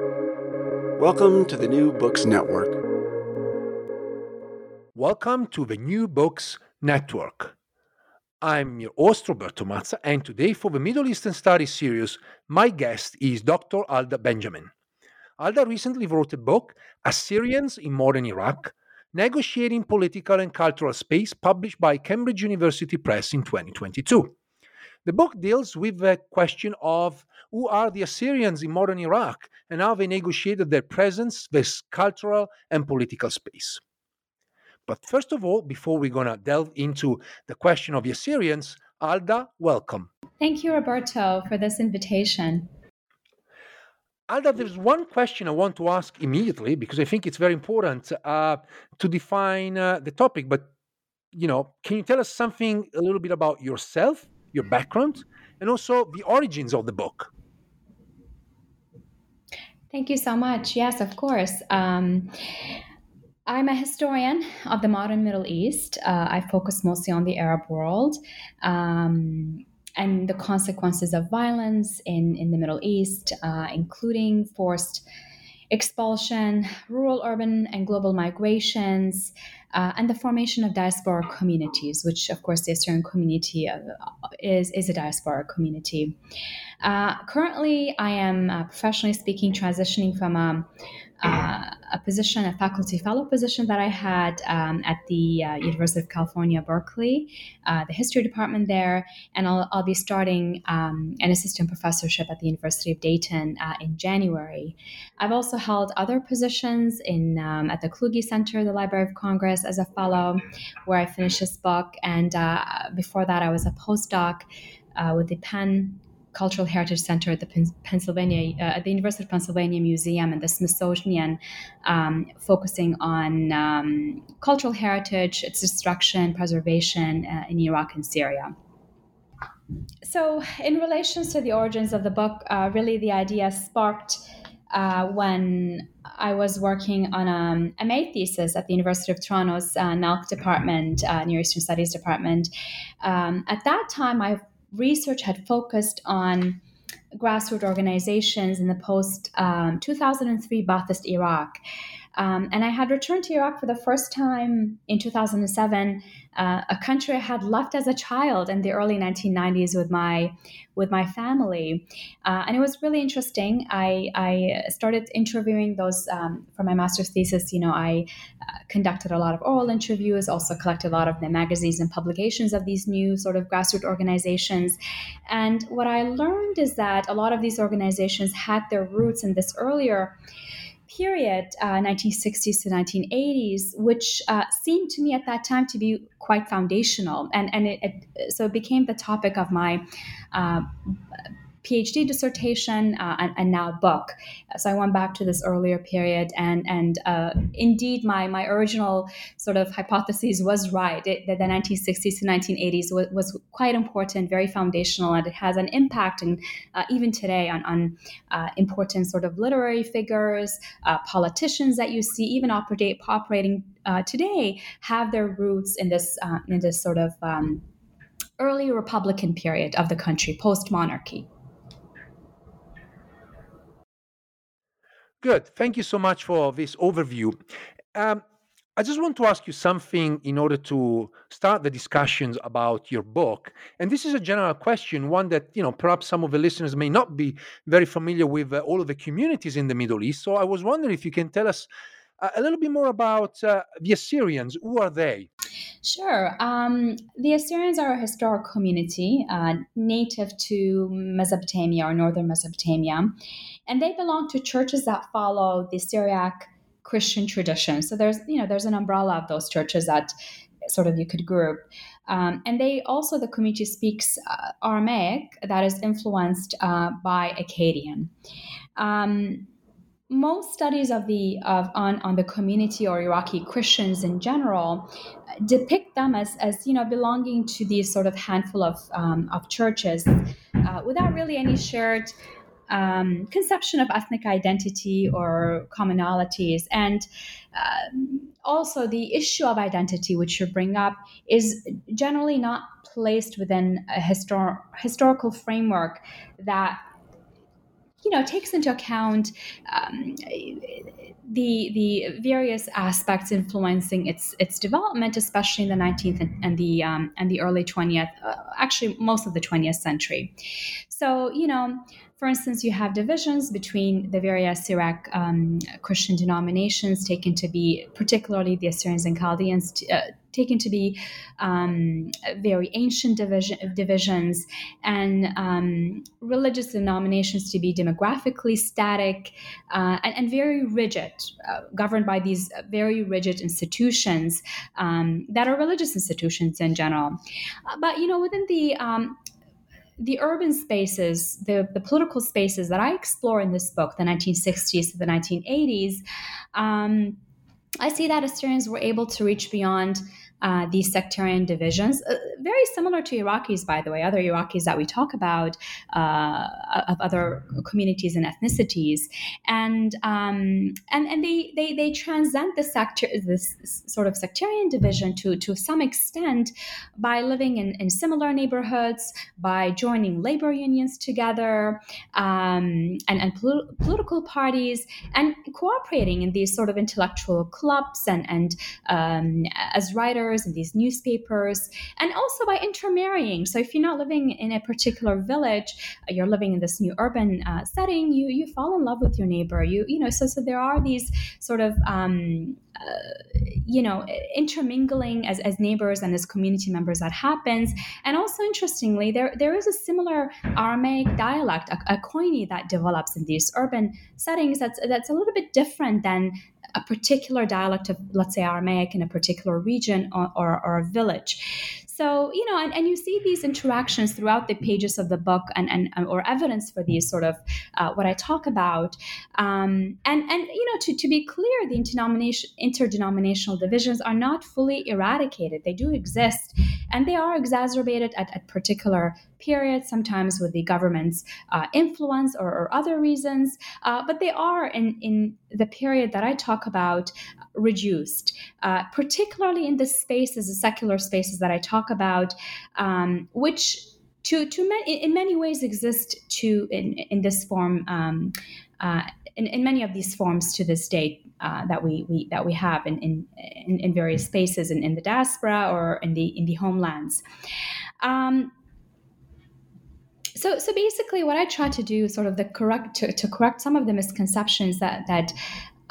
Welcome to the New Books Network. Welcome to the New Books Network. I'm your host, Roberto Mazza, and today for the Middle Eastern Studies series, my guest is Dr. Alda Benjamen. Alda recently wrote a book, Assyrians in Modern Iraq Negotiating Political and Cultural Space, published by Cambridge University Press in 2022. The book deals with the question of who are the Assyrians in modern Iraq and how they negotiated their presence, this cultural and political space. But first of all, before we're going to delve into the question of the Assyrians, Alda, welcome. Thank you, Roberto, for this invitation. Alda, there's one question I want to ask immediately because I think it's very important uh, to define uh, the topic. But, you know, can you tell us something a little bit about yourself your background, and also the origins of the book. Thank you so much. Yes, of course. Um, I'm a historian of the modern Middle East. Uh, I focus mostly on the Arab world um, and the consequences of violence in, in the Middle East, uh, including forced expulsion, rural, urban, and global migrations, uh, and the formation of diaspora communities, which, of course, the Assyrian community uh, is, is a diaspora community. Uh, currently, I am uh, professionally speaking transitioning from a uh, a position, a faculty fellow position that I had um, at the uh, University of California, Berkeley, uh, the history department there, and I'll, I'll be starting um, an assistant professorship at the University of Dayton uh, in January. I've also held other positions in um, at the Kluge Center, the Library of Congress, as a fellow, where I finished this book, and uh, before that, I was a postdoc uh, with the Penn Cultural Heritage Center at the Pennsylvania, uh, at the University of Pennsylvania Museum and the Smithsonian, um, focusing on um, cultural heritage, its destruction, preservation uh, in Iraq and Syria. So, in relation to the origins of the book, uh, really the idea sparked uh, when I was working on um, a MA thesis at the University of Toronto's uh, NALC department, uh, Near Eastern Studies department. Um, at that time, I research had focused on grassroots organizations in the post um, 2003 Ba'athist Iraq. Um, and I had returned to Iraq for the first time in 2007, uh, a country I had left as a child in the early 1990s with my with my family, uh, and it was really interesting. I, I started interviewing those um, for my master's thesis. You know, I uh, conducted a lot of oral interviews, also collected a lot of the magazines and publications of these new sort of grassroots organizations. And what I learned is that a lot of these organizations had their roots in this earlier period, uh, 1960s to 1980s, which uh, seemed to me at that time to be quite foundational. And, and it, it, so it became the topic of my uh, PhD dissertation uh, and, and, now book. So I went back to this earlier period, and and uh, indeed, my my original sort of hypothesis was right. It, that the 1960s to 1980s was, was, quite important, very foundational, and it has an impact, and uh, even today on on uh, important sort of literary figures, uh, politicians that you see, even operate, operating uh, today, have their roots in this in this sort of um, early Republican period of the country, post monarchy. Good. Thank you so much for this overview. Um, I just want to ask you something in order to start the discussions about your book. And this is a general question, one that, you know, perhaps some of the listeners may not be very familiar with uh, all of the communities in the Middle East. So I was wondering if you can tell us a little bit more about uh, the Assyrians. Who are they? Sure. Um, the Assyrians are a historic community uh, native to Mesopotamia or northern Mesopotamia, and they belong to churches that follow the Syriac Christian tradition. So there's you know there's an umbrella of those churches that sort of you could group. Um, and they also the community speaks uh, Aramaic that is influenced uh, by Akkadian. Um, most studies of the of on on the community or Iraqi Christians in general depict them as as you know belonging to these sort of handful of um, of churches uh, without really any shared um, conception of ethnic identity or commonalities. And uh, also the issue of identity which you bring up is generally not placed within a histor- historical framework that you know takes into account um, the the various aspects influencing its its development, especially in the 19th and, and the um, and the early 20th, uh, actually most of the 20th century. So you know, for instance, you have divisions between the various Iraq um, Christian denominations taken to be, particularly the Assyrians and Chaldeans, uh, taken to be um, very ancient division, divisions, and um, religious denominations to be demographically static uh, and, and, very rigid, uh, governed by these very rigid institutions um, that are religious institutions in general. Uh, but you know, within the um, the urban spaces, the, the political spaces that I explore in this book, the 1960s to the 1980s, um, I see that Assyrians were able to reach beyond uh, these sectarian divisions, uh, very similar to Iraqis, by the way, other Iraqis that we talk about uh, of other communities and ethnicities, and um, and and they they they transcend the sector this sort of sectarian division to to some extent by living in, in similar neighborhoods, by joining labor unions together, um, and and pol- political parties, and cooperating in these sort of intellectual clubs and and um, as writers and these newspapers, and also by intermarrying. So if you're not living in a particular village, uh, you're living in this new urban uh, setting, you you fall in love with your neighbor. You you know so so there are these sort of um, uh, you know intermingling as, as neighbors and as community members that happens and also interestingly there there is a similar aramaic dialect a, a koine that develops in these urban settings that's that's a little bit different than a particular dialect of, let's say, Aramaic in a particular region or, or, or a village. So, you know, and, and you see these interactions throughout the pages of the book and, and or evidence for these sort of uh, what I talk about. Um, and, and, you know, to, to be clear, the interdenomination, interdenominational divisions are not fully eradicated. They do exist and they are exacerbated at, at particular periods, sometimes with the government's uh, influence or, or, other reasons. Uh, but they are in, in the period that I talk about reduced, uh, particularly in the spaces, the secular spaces that I talk about, um, which to, to in many ways exist to in, in this form um, uh, in, in, many of these forms to this date uh, that we, we that we have in in, in various spaces in, in the diaspora or in the in the homelands. Um, so, so basically, what I try to do, sort of the correct to, to correct some of the misconceptions that that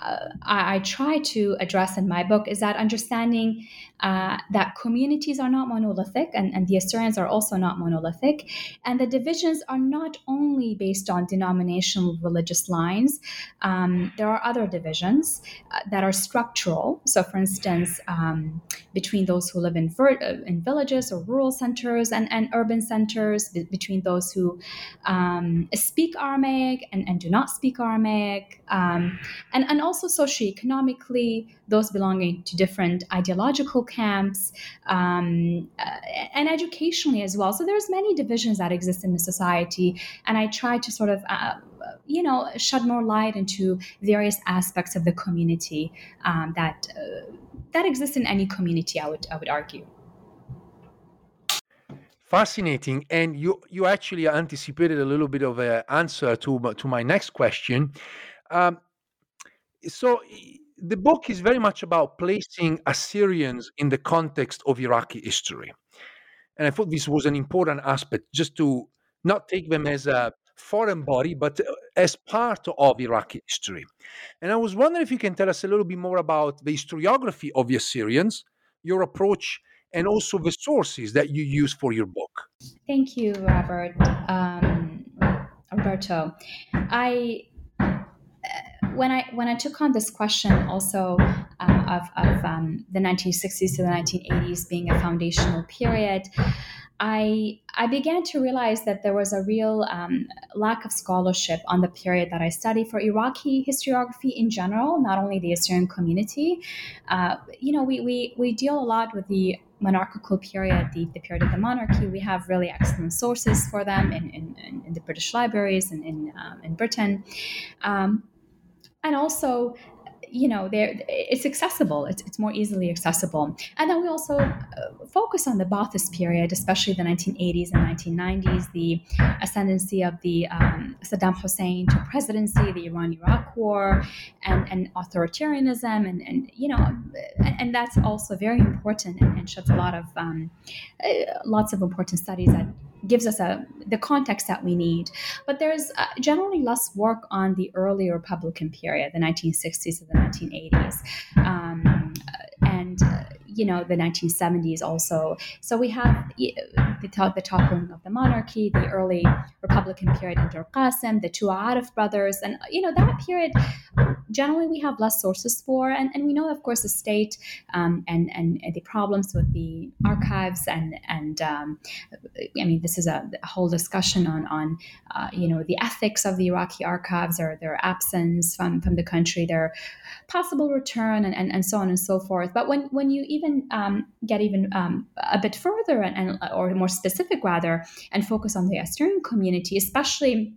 Uh, I, I, try to address in my book is that understanding uh, that communities are not monolithic and, and, the Assyrians are also not monolithic, and the divisions are not only based on denominational religious lines. Um, there are other divisions uh, that are structural. So, for instance, um, between those who live in, ver- uh, in villages or rural centers and, and urban centers, between those who um, speak Aramaic and, and, do not speak Aramaic, um, and, and also socioeconomically, those belonging to different ideological camps um, uh, and educationally as well. So there's many divisions that exist in the society, and I try to sort of. Uh, you know, shed more light into various aspects of the community um, that uh, that exists in any community. I would I would argue fascinating and you you actually anticipated a little bit of an answer to to my next question um, so the book is very much about placing Assyrians in the context of Iraqi history. And I thought this was an important aspect just to not take them as a foreign body, but uh, as part of Iraqi history. And I was wondering if you can tell us a little bit more about the historiography of the Assyrians, your approach, and also the sources that you use for your book. Thank you, Robert. Um, Roberto. I when I when I took on this question also uh, of, of um, the 1960s to the 1980s being a foundational period, I I began to realize that there was a real um, lack of scholarship on the period that I study for Iraqi historiography in general, not only the Assyrian community. Uh, you know, we, we we deal a lot with the monarchical period, the, the period of the monarchy. We have really excellent sources for them in, in, in the British libraries and in, um, in Britain. Um, and also you know, it's accessible. It's, it's more easily accessible. And then we also uh, focus on the Ba'athist period, especially the 1980s and 1990s, the ascendancy of the um, Saddam Hussein to presidency, the Iran-Iraq War, and, and authoritarianism, and, and you know, and, and that's also very important and, and sheds a lot of um, uh, lots of important studies that gives us a the context that we need. But there's uh, generally less work on the early Republican period, the 1960s to the 1980s, um, and uh, you know the 1970s also. So we have the, the toppling of the monarchy, the early Republican period under Qasim, the two Arif brothers, and you know that period. Generally, we have less sources for, and, and we know, of course, the state um, and, and the problems with the archives, and and um, I mean, this is a, a whole discussion on on uh, you know the ethics of the Iraqi archives, or their absence from from the country, their possible return, and, and, and so on and so forth. But when when you even even um, get even um, a bit further and, and, or more specific rather and focus on the Assyrian community, especially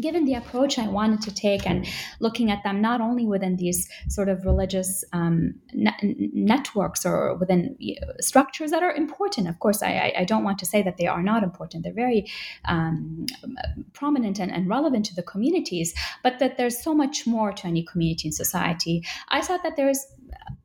given the approach I wanted to take and looking at them not only within these sort of religious um, ne- networks or within structures that are important, of course, I, I, don't want to say that they are not important. They're very um, prominent and, and, relevant to the communities, but that there's so much more to any community and society. I thought that there's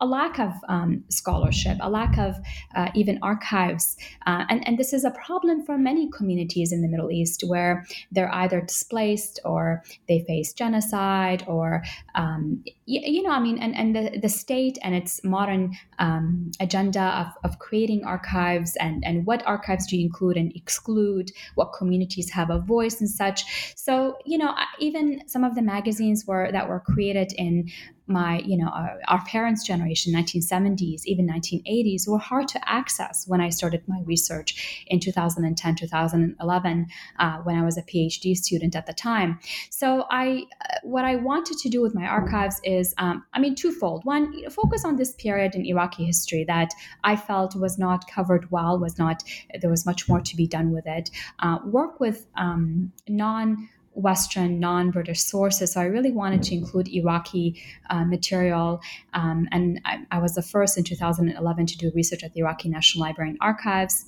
a lack of um, scholarship, a lack of uh, even archives. Uh, and, and this is a problem for many communities in the Middle East where they're either displaced or they face genocide or, um, you, you, know, I mean, and, and the, the state and its modern um, agenda of, of creating archives and, and what archives do you include and exclude, what communities have a voice and such. So, you know, even some of the magazines were that were created in my, you know, our, our, parents' generation, 1970s, even 1980s, were hard to access when I started my research in 2010, 2011, uh, when I was a PhD student at the time. So I, uh, what I wanted to do with my archives is, um, I mean, twofold. One, you know, focus on this period in Iraqi history that I felt was not covered well, was not, there was much more to be done with it. Uh, work with um, non Western, non British sources. So I really wanted to include Iraqi uh, material. Um, and I, I, was the first in 2011 to do research at the Iraqi National Library and Archives.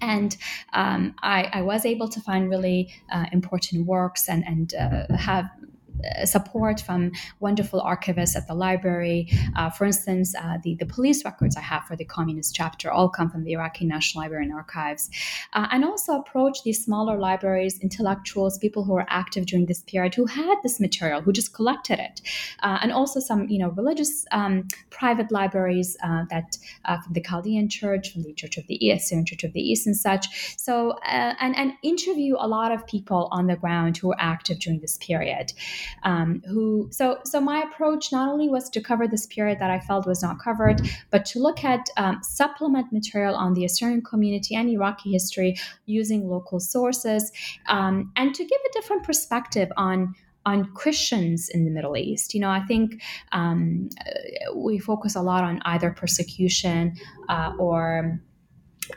And um, I, I, was able to find really uh, important works and, and uh, have support from wonderful archivists at the library. Uh, for instance, uh, the, the police records I have for the communist chapter all come from the Iraqi National Library and Archives. Uh, and also approach these smaller libraries, intellectuals, people who were active during this period who had this material, who just collected it. Uh, and also some, you know, religious um, private libraries uh, that from the Chaldean Church, from the Church of the East, Syrian Church of the East and such. So, and, and interview a lot of people on the ground who were active during this period um, who so so my approach not only was to cover this period that I felt was not covered, but to look at um, supplement material on the Assyrian community and Iraqi history using local sources, um, and to give a different perspective on on Christians in the Middle East. You know, I think um, we focus a lot on either persecution uh, or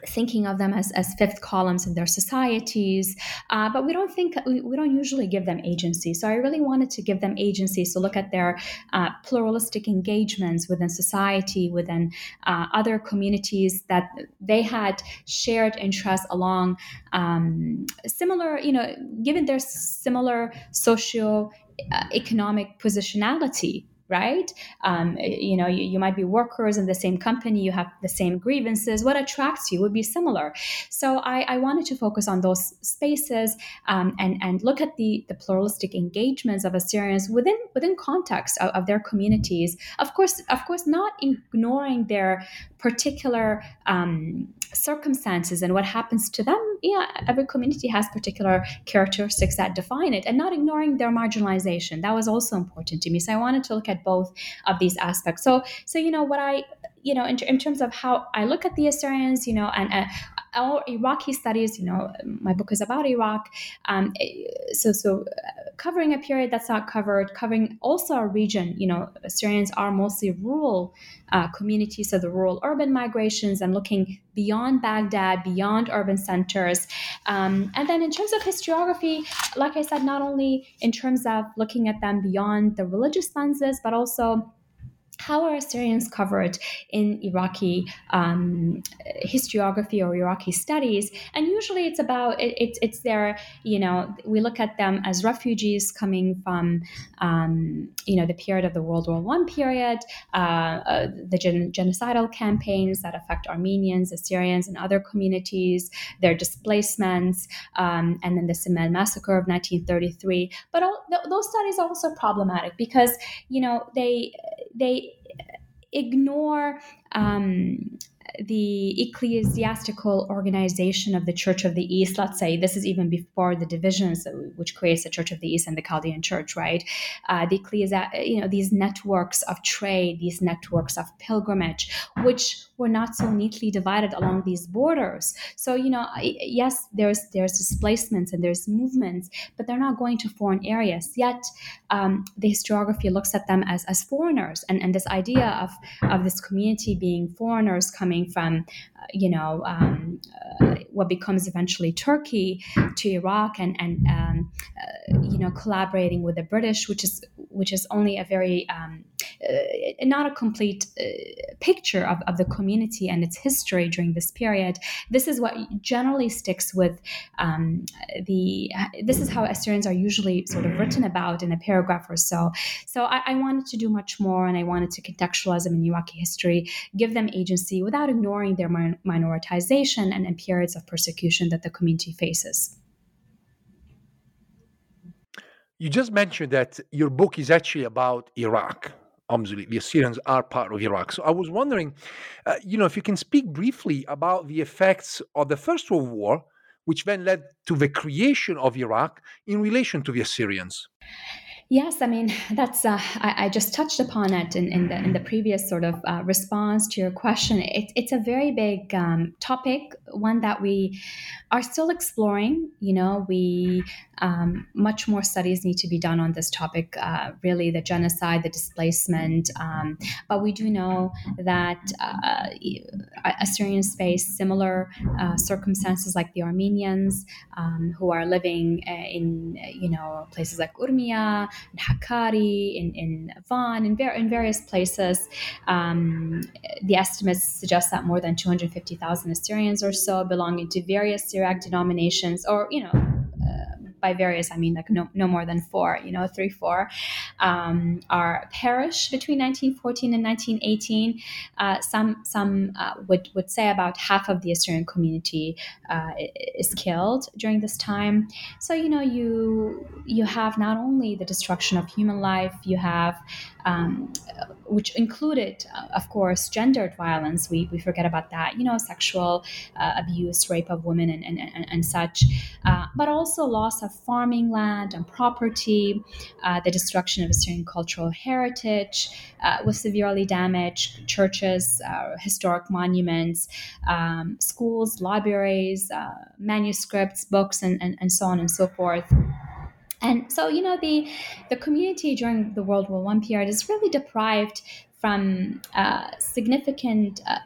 thinking of them as, as fifth columns in their societies. Uh, but we don't think we, we, don't usually give them agency. So i really wanted to give them agency so look at their uh, pluralistic engagements within society within uh, other communities that they had shared interests along um, similar you know given their similar socio uh, economic positionality right? Um, you know, you, you, might be workers in the same company, you have the same grievances. What attracts you would be similar. So I, I wanted to focus on those spaces um, and and look at the the pluralistic engagements of Assyrians within within context of, of their communities. Of course, of course, not ignoring their particular um, circumstances and what happens to them. Yeah, every community has particular characteristics that define it, and not ignoring their marginalization. That was also important to me. So I wanted to look at both of these aspects. So, so you know what I you know, in, in, terms of how I look at the Assyrians, you know, and uh, our Iraqi studies, you know, my book is about Iraq. Um, so, so uh, covering a period that's not covered, covering also a region. You know, Syrians are mostly rural uh, communities, so the rural urban migrations and looking beyond Baghdad, beyond urban centers. Um, and then in terms of historiography, like I said, not only in terms of looking at them beyond the religious lenses, but also how are Assyrians covered in Iraqi um, historiography or Iraqi studies? And usually it's about it, it, it's their you know we look at them as refugees coming from um, you know the period of the World War One period, uh, uh, the gen- genocidal campaigns that affect Armenians, Assyrians, and other communities, their displacements, um, and then the Simele massacre of 1933. But all, th- those studies are also problematic because you know they they ignore um, the ecclesiastical organization of the Church of the East, let's say this is even before the divisions which creates the Church of the East and the Chaldean Church, right? Uh, the ecclesia, you know, these networks of trade, these networks of pilgrimage, which were not so neatly divided along these borders. So, you know, yes, there's there's displacements and there's movements, but they're not going to foreign areas. Yet, um, the historiography looks at them as as foreigners, and and this idea of of this community being foreigners coming from, uh, you know, um, uh, what becomes eventually Turkey to Iraq, and and um, uh, you know, collaborating with the British, which is which is only a very um, uh, not a complete uh, picture of, of the community and its history during this period. This is what generally sticks with um, the. This is how Assyrians are usually sort of written about in a paragraph or so. So I, I wanted to do much more, and I wanted to contextualize them in Iraqi history, give them agency without ignoring their min- minoritization and, and periods of persecution that the community faces. You just mentioned that your book is actually about Iraq obviously the Assyrians are part of Iraq. So I was wondering, uh, you know, if you can speak briefly about the effects of the First World War, which then led to the creation of Iraq in relation to the Assyrians. Yes, I mean that's uh, I, I, just touched upon it in, in, the in the previous sort of uh, response to your question. It, it's a very big um, topic, one that we are still exploring. You know, we um, much more studies need to be done on this topic. Uh, really, the genocide, the displacement. Um, but we do know that uh, Assyrians face similar uh, circumstances like the Armenians, um, who are living uh, in you know places like Urmia, in Hakkari, in in Van, in, ver- in various places. Um, the estimates suggest that more than 250,000 Assyrians or so belonging to various Syriac denominations, or you know. Uh, by various, I mean like no, no more than four, you know, three, four, um, are perished between 1914 and 1918. Uh, some some uh, would, would say about half of the Assyrian community uh, is killed during this time. So you know you you have not only the destruction of human life, you have um, which included, uh, of course, gendered violence. We, we forget about that, you know, sexual uh, abuse, rape of women, and, and, and, and such, uh, but also loss of farming land and property, uh, the destruction of Assyrian cultural heritage uh, was severely damaged, churches, uh, historic monuments, um, schools, libraries, manuscripts, books, and, and, and so on and so forth. And so, you know, the the community during the World War One period is really deprived from uh, significant, uh,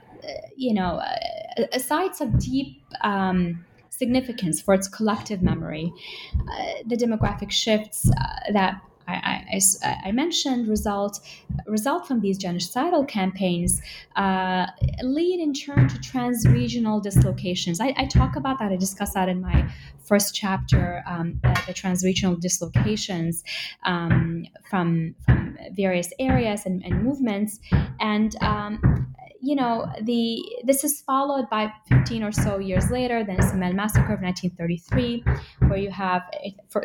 you know, uh, sites of deep. Um, significance for its collective memory. Uh, the demographic shifts uh, that I, I, I, mentioned result result from these genocidal campaigns uh, lead in turn to trans-regional dislocations. I, I, talk about that. I discuss that in my first chapter, um, the, the trans-regional dislocations um, from from various areas and, and movements, and um, you know, the this is followed by 15 or so years later, the Simele massacre of 1933, where you have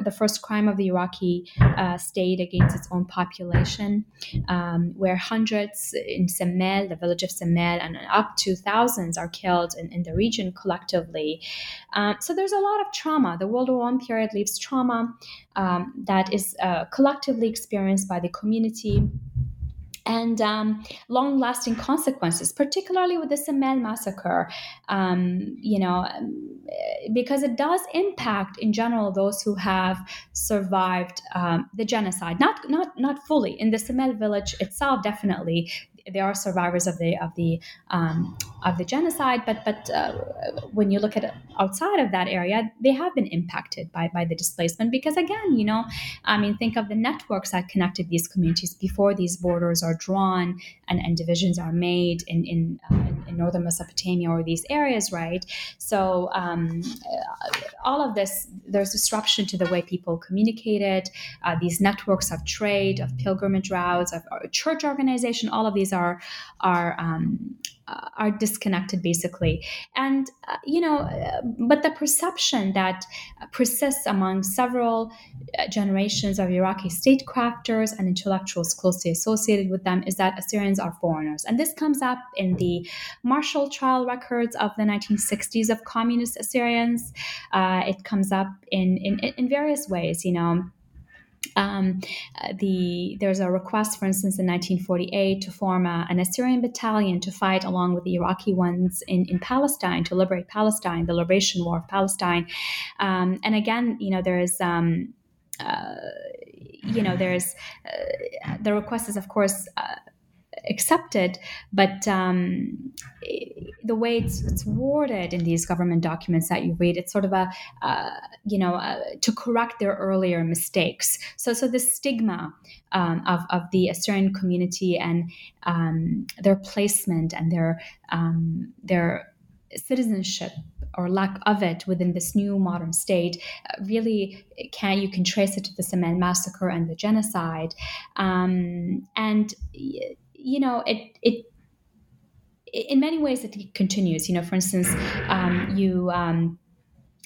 the first crime of the Iraqi uh, state against its own population, um, where hundreds in Simele, the village of Simele, and up to thousands are killed in, in the region collectively. Um, so there's a lot of trauma. The World War I period leaves trauma um, that is uh, collectively experienced by the community and um, long-lasting consequences, particularly with the Simele massacre. Um, you know, um, because it does impact in general those who have survived um, the genocide. Not not not fully in the Simele village itself. Definitely, there are survivors of the of the um, of the genocide. But but uh, when you look at outside of that area, they have been impacted by by the displacement because again, you know, I mean, think of the networks that connected these communities before these borders are drawn and, and divisions are made in in, uh, in northern Mesopotamia or these areas, right? So um, uh, all of this, there's disruption to the way people communicated. Uh, these networks of trade, of pilgrimage routes, of church organization, all of these are are um, are disconnected basically. And uh, you know uh, but the perception that persists among several uh, generations of iraqi statecrafters and intellectuals closely associated with them is that assyrians are foreigners. And this comes up in the martial trial records of the 1960s of communist assyrians. Uh, it comes up in, in in various ways you know um, uh, the there's a request, for instance, in 1948 to form a, an Assyrian battalion to fight along with the Iraqi ones in, in Palestine to liberate Palestine, the Liberation War of Palestine. Um, and again, you know, there is. Um, uh, you know, there's uh, the request is, of course, uh, accepted, but um, the way it's, it's, worded in these government documents that you read, it's sort of a, uh, you know, uh, to correct their earlier mistakes. So, so the stigma um, of, of the Assyrian community and um, their placement and their um, their citizenship or lack of it within this new modern state uh, really can you can trace it to the Simele massacre and the genocide um, and you know, it it in many ways it continues. You know, for instance, um, you. Um,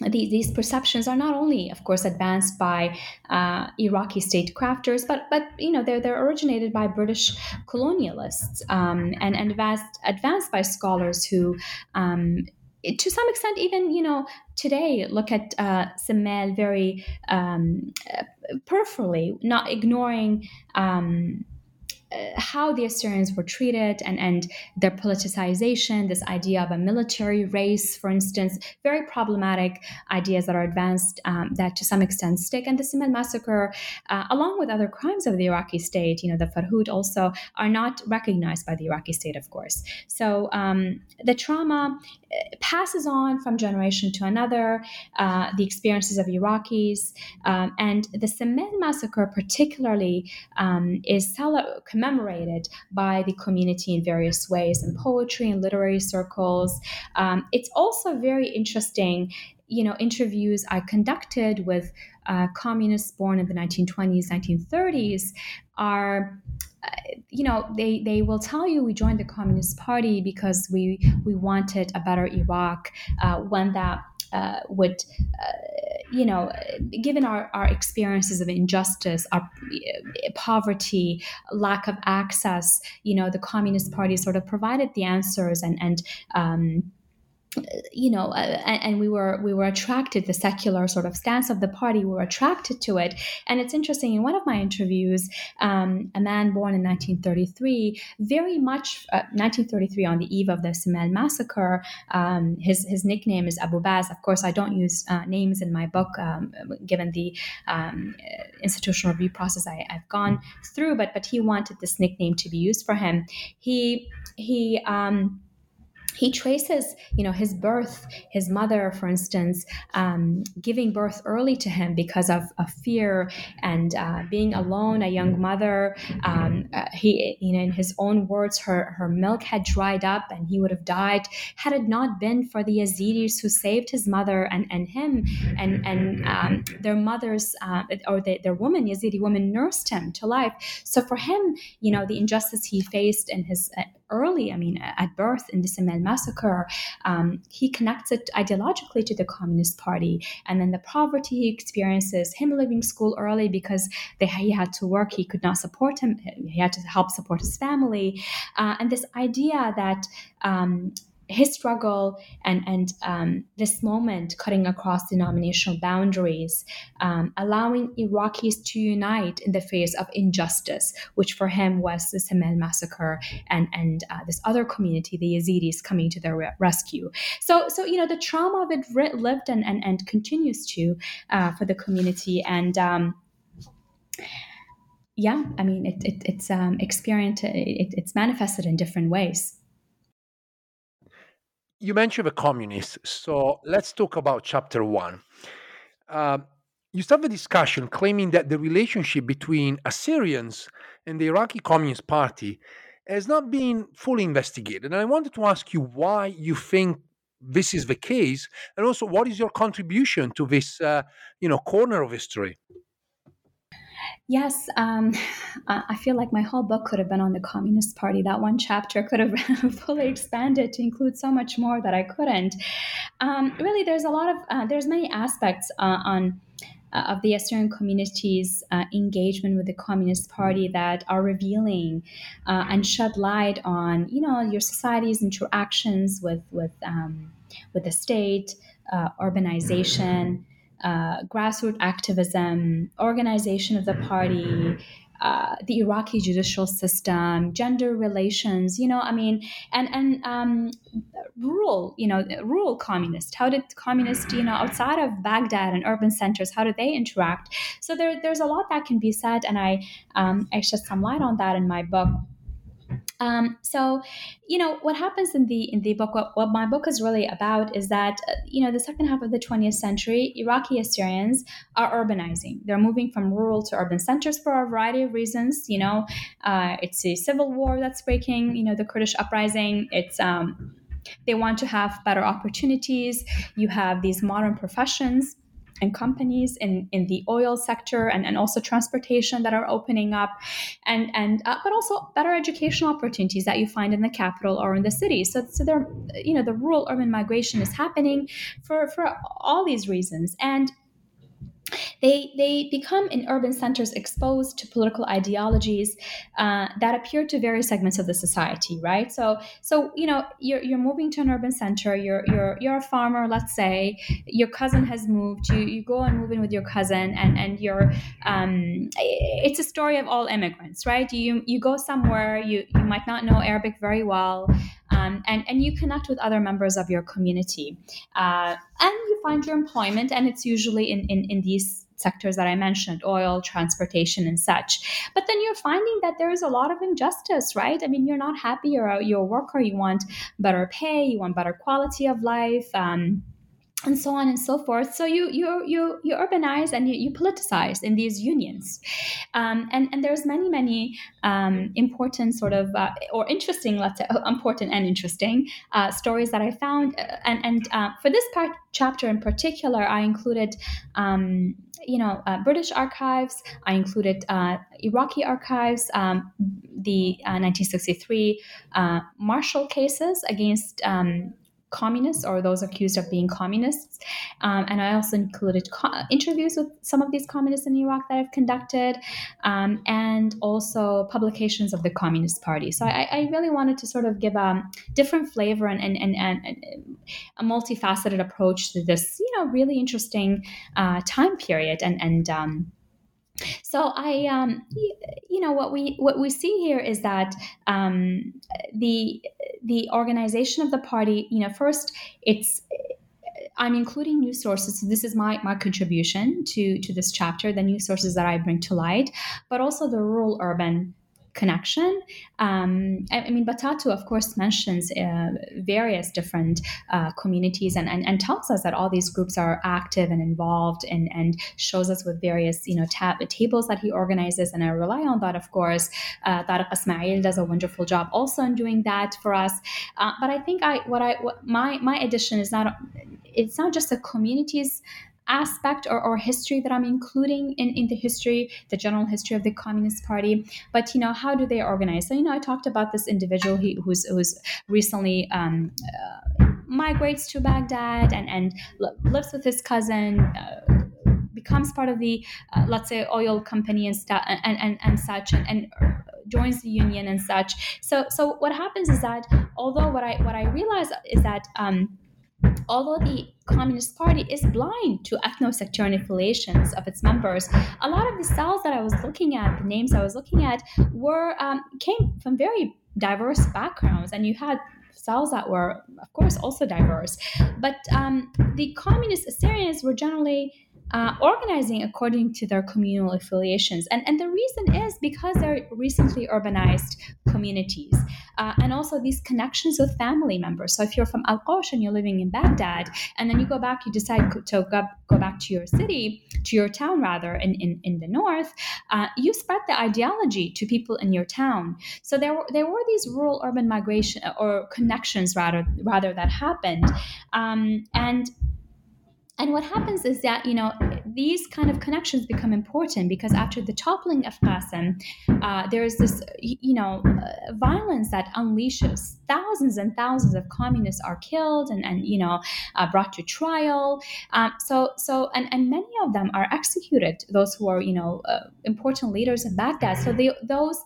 these, these perceptions are not only, of course, advanced by uh, Iraqi statecrafters, but but you know they're they're originated by British colonialists um, and and advanced advanced by scholars who. Um, to some extent, even you know, today look at uh, Simele very um, uh, peripherally, not ignoring um, how the Assyrians were treated and, and their politicization, this idea of a military race, for instance, very problematic ideas that are advanced um, that to some extent stick. And the Simele massacre, uh, along with other crimes of the Iraqi state, you know, the Farhud also, are not recognized by the Iraqi state, of course. So um, the trauma uh, passes on from generation to another, uh, the experiences of Iraqis. Um, and the Simele massacre, particularly, um, is cel- commemorated by the community in various ways in poetry and literary circles. Um, it's also very interesting, you know, interviews I conducted with uh, communists born in the 1920s, 1930s are you know they they will tell you we joined the communist party because we we wanted a better iraq uh, one that uh, would uh, you know, given our, our experiences of injustice, our uh, poverty, lack of access, you know, the Communist Party sort of provided the answers and and um, you know, uh, and, and, we were we were attracted the secular sort of stance of the party. We were attracted to it, and it's interesting. In one of my interviews, um, a man born in 1933, very much uh, 1933 on the eve of the Simele massacre. Um, his his nickname is Abu Baz. Of course, I don't use uh, names in my book, um, given the um, institutional review process I, have gone through. But but he wanted this nickname to be used for him. He he um, he traces you know his birth his mother for instance um, giving birth early to him because of, of fear and uh, being alone a young mother um, uh, he you know in his own words her her milk had dried up and he would have died had it not been for the yazidis who saved his mother and and him. And and um, their mothers uh, or the, their woman yazidi woman nursed him to life. So for him you know the injustice he faced in his early, I mean, at birth in the Simele massacre, um, he connects it ideologically to the Communist Party. And then the poverty he experiences, him leaving school early because they, he had to work, he could not support him, he had to help support his family. Uh, and this idea that um, his struggle and and um, this moment cutting across denominational boundaries, um, allowing Iraqis to unite in the face of injustice, which for him was the Simele massacre and and uh, this other community, the Yazidis, coming to their re- rescue. So so you know the trauma of it lived and and, and continues to uh, for the community and. Um, yeah, I mean, it, it, it's um, experienced, it, it's manifested in different ways you mentioned the communists, so let's talk about chapter one. Uh, you start the discussion claiming that the relationship between Assyrians and the Iraqi Communist Party has not been fully investigated. And I wanted to ask you why you think this is the case, and also what is your contribution to this, uh, you know, corner of history. Yes, um, I feel like my whole book could have been on the Communist Party. That one chapter could have fully expanded to include so much more that I couldn't. Um, really, there's a lot of uh, there's many aspects uh, on uh, of the Assyrian community's uh, engagement with the Communist Party that are revealing uh, and shed light on you know your society's interactions with with um, with the state, uh, urbanization uh, grassroots activism, organization of the party, uh, the Iraqi judicial system, gender relations, you know, I mean, and and um, rural, you know, rural communists. How did communists, you know, outside of Baghdad and urban centers, how did they interact? So there, there's a lot that can be said, and I um, I shed some light on that in my book. Um, so, you know, what happens in the in the book, what, what my book is really about is that, uh, you know, the second half of the 20th century, Iraqi Assyrians are urbanizing. They're moving from rural to urban centers for a variety of reasons. You know, uh, it's a civil war that's breaking. You know, the Kurdish uprising. It's um, they want to have better opportunities. You have these modern professions and companies in, in the oil sector and, and also transportation that are opening up. And and uh, but also better educational opportunities that you find in the capital or in the city. So so there you know the rural urban migration is happening for for all these reasons. And they, they become in urban centers exposed to political ideologies uh, that appear to various segments of the society, right? So, so you know, you're, you're moving to an urban center. You're, you're, you're a farmer, let's say. Your cousin has moved. You, you go and move in with your cousin, and and you're. Um, it's a story of all immigrants, right? You you go somewhere. You you might not know Arabic very well. Um, and, and you connect with other members of your community. Uh, and you find your employment, and it's usually in, in, in these sectors that I mentioned oil, transportation, and such. But then you're finding that there is a lot of injustice, right? I mean, you're not happy, you're a, you're a worker, you want better pay, you want better quality of life. Um, and so on and so forth. So you you you you urbanize and you, you politicize in these unions, um, and and there's many many um, important sort of uh, or interesting let's say important and interesting uh, stories that I found, uh, and and uh, for this part chapter in particular, I included. Um, you know, uh, British archives. I included uh, Iraqi archives, um, the 1963 martial cases against um, communists or those accused of being communists. Um, and I also included co- interviews with some of these communists in Iraq that I've conducted, um, and also publications of the Communist Party. So I, I, really wanted to sort of give a different flavor and, and, and, and a multifaceted approach to this, you know, really interesting uh, time period and and um, so I, um, you know, what we what we see here is that um, the the organization of the party, you know, first it's I'm including new sources. So this is my my contribution to to this chapter, the new sources that I bring to light, but also the rural urban connection. Um, I, I, mean, Batatu, of course, mentions uh, various different uh, communities and, and, and, tells us that all these groups are active and involved and, and shows us with various, you know, tab- tables that he organizes. And I rely on that, of course. Uh, Tariq does a wonderful job also in doing that for us. Uh, but I think I what I what my my addition is not it's not just the communities aspect or, or history that I'm including in, in the history, the general history of the Communist Party. But you know, how do they organize? So you know, I talked about this individual who's who's recently. Um, uh, migrates to Baghdad and, and lives with his cousin, uh, becomes part of the, uh, let's say, oil company and, stu- and, and, and such, and, and joins the union and such. So, so what happens is that although what I what I realize is that um, although the Communist Party is blind to ethno-sectarian affiliations of its members, a lot of the cells that I was looking at, the names I was looking at, were um, came from very diverse backgrounds, and you had cells that were, of course, also diverse. But um, the communist Assyrians were generally uh, organizing according to their communal affiliations. And, and the reason is because they're recently urbanized communities uh, and also these connections with family members. So if you're from Al Qosh and you're living in Baghdad, and then you go back, you decide to go, go back to your city, to your town rather, in, in, in the north, uh, you spread the ideology to people in your town. So there were, there were these rural urban migration or connections rather, rather that happened. Um, and and what happens is that you know these kind of connections become important because after the toppling of Qasim, uh, there is this you know uh, violence that unleashes thousands and thousands of communists are killed and, and you know uh, brought to trial. Um, so so and, and many of them are executed. Those who are you know uh, important leaders in Baghdad. So those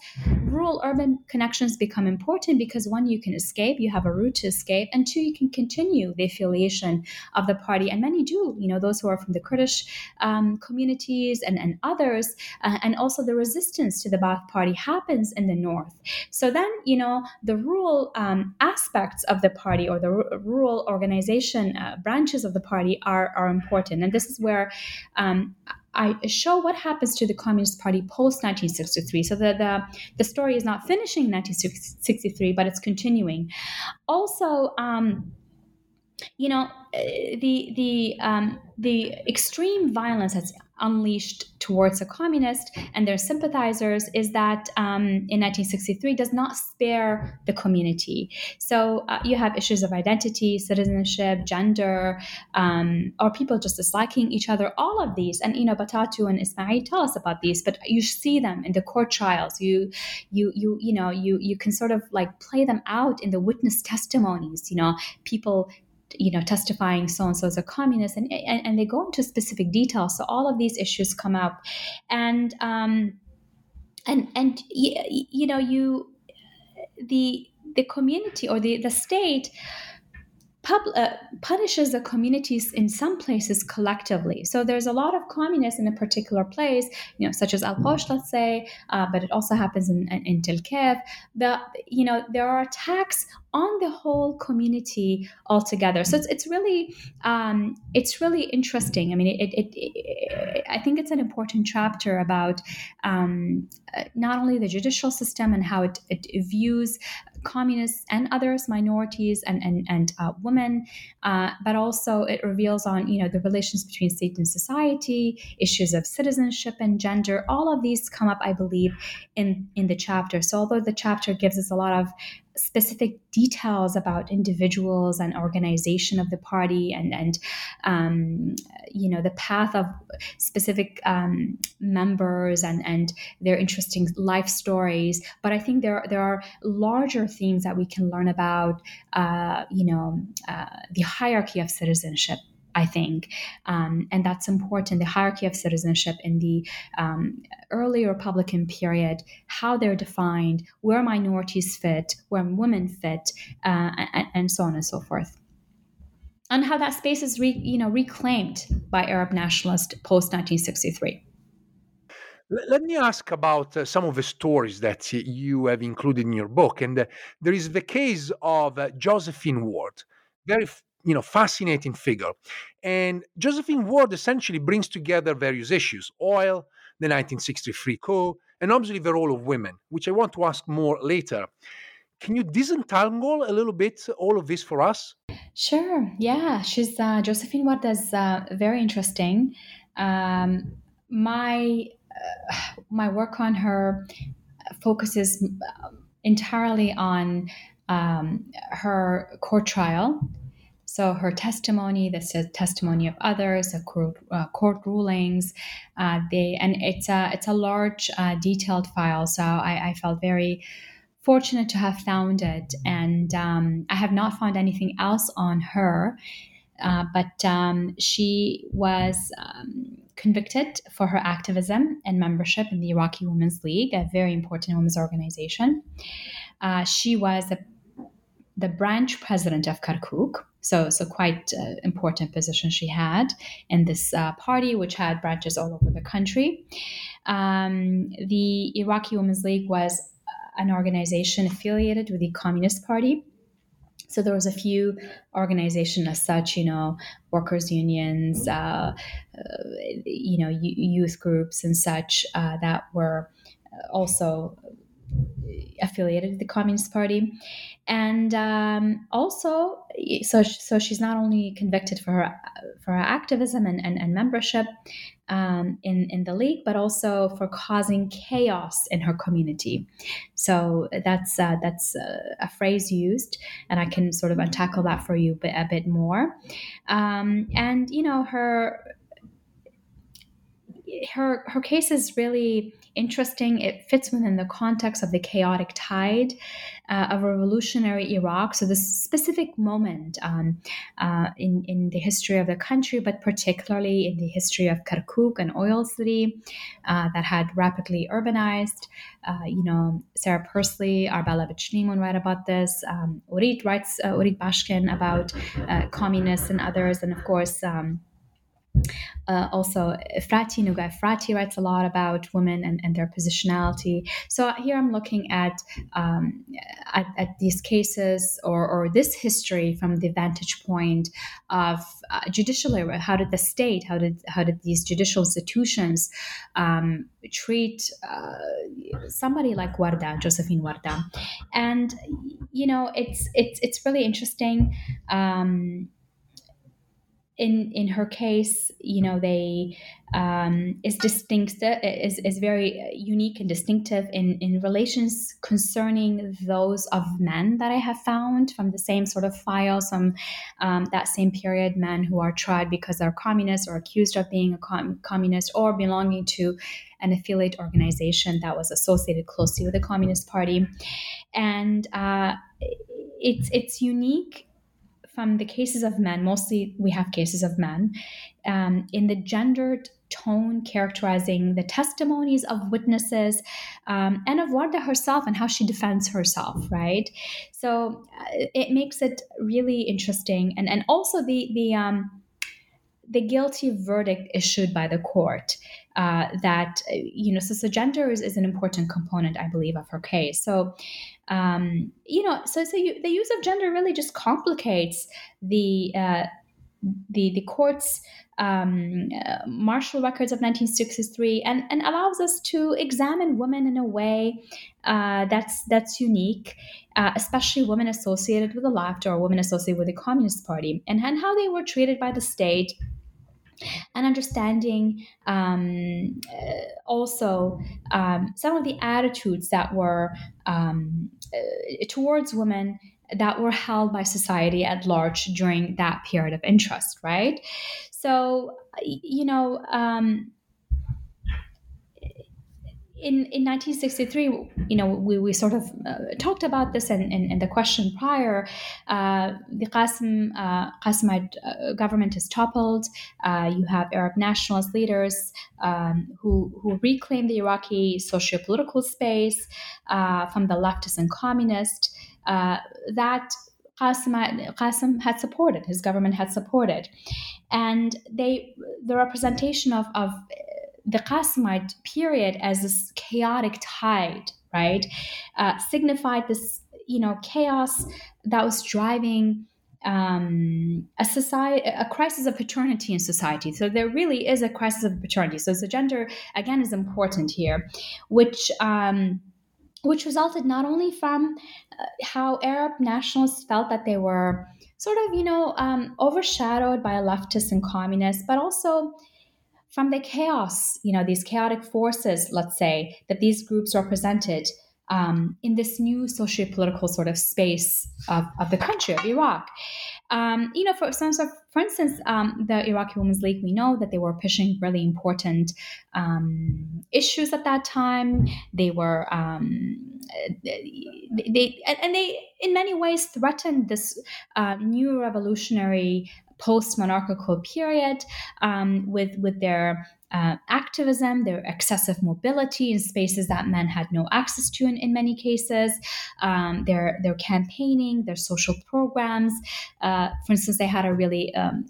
rural urban connections become important because one you can escape, you have a route to escape, and two you can continue the affiliation of the party. And many do you know, those who are from the Kurdish um, communities and, and others, uh, and also the resistance to the Ba'ath Party happens in the north. So then, you know, the rural um, aspects of the party or the r- rural organization uh, branches of the party are, are important. And this is where um, I show what happens to the Communist Party post 1963. So the, the, the story is not finishing 1963, but it's continuing. Also, um, you know, uh, the the um, the extreme violence that's unleashed towards a communist and their sympathizers is that um, in 1963 does not spare the community. So uh, you have issues of identity, citizenship, gender, um, or people just disliking each other. All of these, and you know, Batatu and Ismail tell us about these, but you see them in the court trials. You you you you know you you can sort of like play them out in the witness testimonies. You know, people you know, testifying so and so is a communist, and, and, and they go into specific details. So all of these issues come up, and um, and and you know, you the the community or the the state pub, uh, punishes the communities in some places collectively. So there's a lot of communists in a particular place, you know, such as Al Qosh, let's say, uh, but it also happens in, in, in Tel Kev. The, you know, there are attacks on the whole community altogether. So it's, it's really um, it's really interesting. I mean, it, it, it, I think it's an important chapter about um, uh, not only the judicial system and how it, it views communists and others, minorities and and, and uh, women, uh, but also it reveals on you know the relations between state and society, issues of citizenship and gender. All of these come up, I believe, in in the chapter. So although the chapter gives us a lot of specific details about individuals and organization of the party and and um, you know the path of specific um, members and and their interesting life stories. But i think there there are larger themes that we can learn about uh, you know uh, the hierarchy of citizenship I think. Um, and that's important the hierarchy of citizenship in the um, early Republican period, how they're defined, where minorities fit, where women fit, uh, and, and, so on and so forth. And how that space is re, you know, reclaimed by Arab nationalists post 1963. Let me ask about uh, some of the stories that you have included in your book. And uh, there is the case of uh, Josephine Ward, very you know fascinating figure. And josephine ward essentially brings together various issues oil the 1963 coup and obviously the role of women which i want to ask more later. Can you disentangle a little bit all of this for us? Sure yeah she's uh, josephine ward is uh, very interesting. Um, my uh, my work on her focuses um, entirely on um, her court trial so her testimony, the testimony of others, the court, uh, court rulings, uh, they and it's a it's a large, uh, detailed file. So I, I, felt very fortunate to have found it, and um, I have not found anything else on her. Uh, but um, she was um, convicted for her activism and membership in the Iraqi Women's League, a very important women's organization. Uh, she was a the branch president of Kirkuk. So, so quite uh, important position she had in this uh, party, which had branches all over the country. Um, the Iraqi Women's League was an organization affiliated with the Communist Party. So there was a few organizations as such, you know, workers' unions, uh, uh, you know, youth groups and such uh, that were also affiliated with the Communist Party, and um, also, so so she's not only convicted for her for her activism and, and, and membership um, in in the league, but also for causing chaos in her community. So that's uh, that's uh, a phrase used, and I can sort of untackle that for you a bit more. Um, and you know her her her case is really interesting. It fits within the context of the chaotic tide uh, of revolutionary Iraq. So, this specific moment um, uh, in, in the history of the country, but particularly in the history of Kirkuk, an oil city uh, that had rapidly urbanized. Uh, you know, Sarah Pursley, Arbella Bet-Shlimon write about this. Um, Orit writes, uh, Orit Bashkin about uh, communists and others. And of course, um, uh, also, Efrati, Noga Efrati writes a lot about women and, and their positionality. So here I'm looking at, um, at, at, these cases or, or this history from the vantage point of uh, judicial era. How did the state, how did how did these judicial institutions um, treat uh, somebody like Warda, Josephine Warda? And you know, it's it's it's really interesting. Um, in in her case, you know, they um, is distinct is, is very unique and distinctive in in relations concerning those of men that I have found from the same sort of files from um, that same period, men who are tried because they're communists or accused of being a com- communist or belonging to an affiliate organization that was associated closely with the Communist Party, and uh, it's it's unique from the cases of men, mostly we have cases of men, um, in the gendered tone characterizing the testimonies of witnesses um, and of Warda herself and how she defends herself, right? So uh, it makes it really interesting, and and also the the um, the guilty verdict issued by the court uh, that you know so, so gender is, is an important component i believe of her case. So um, you know so so you, the use of gender really just complicates the uh, the the court's um, uh, martial records of 1963 and, and allows us to examine women in a way uh, that's that's unique, uh, especially women associated with the left or women associated with the Communist Party, and, and how they were treated by the state and understanding um, uh, also um, some of the attitudes that were um, uh, towards women that were held by society at large during that period of interest, right? So, you know, um, in, in 1963, you know, we, we sort of uh, talked about this in, in, in the question prior. Uh, the Qasim, uh, Qasimite uh, government is toppled. Uh, you have Arab nationalist leaders um, who, who reclaim the Iraqi socio-political space uh, from the leftist and communist. that Qasim, Qasim had supported, his government had supported. And they, the representation of, of the Qasimite period as this chaotic tide, right, uh, signified this, you know, chaos that was driving um, a society, a crisis of paternity in society. So there really is a crisis of paternity. So the gender again is important here, which. Um, which resulted not only from uh, how Arab nationalists felt that they were sort of, you know, um, overshadowed by leftists and communists, but also from the chaos, you know, these chaotic forces, let's say, that these groups represented um, in this new socio-political sort of space of, of the country of Iraq. Um, you know, for, so, for instance, um, the Iraqi Women's League, we know that they were pushing really important um, issues at that time. They were, um, they, and they, in many ways, threatened this uh, new revolutionary post monarchical period um, with with their uh, activism, their excessive mobility in spaces that men had no access to in, in many cases, um, their their campaigning, their social programs. Uh, for instance, they had a really um,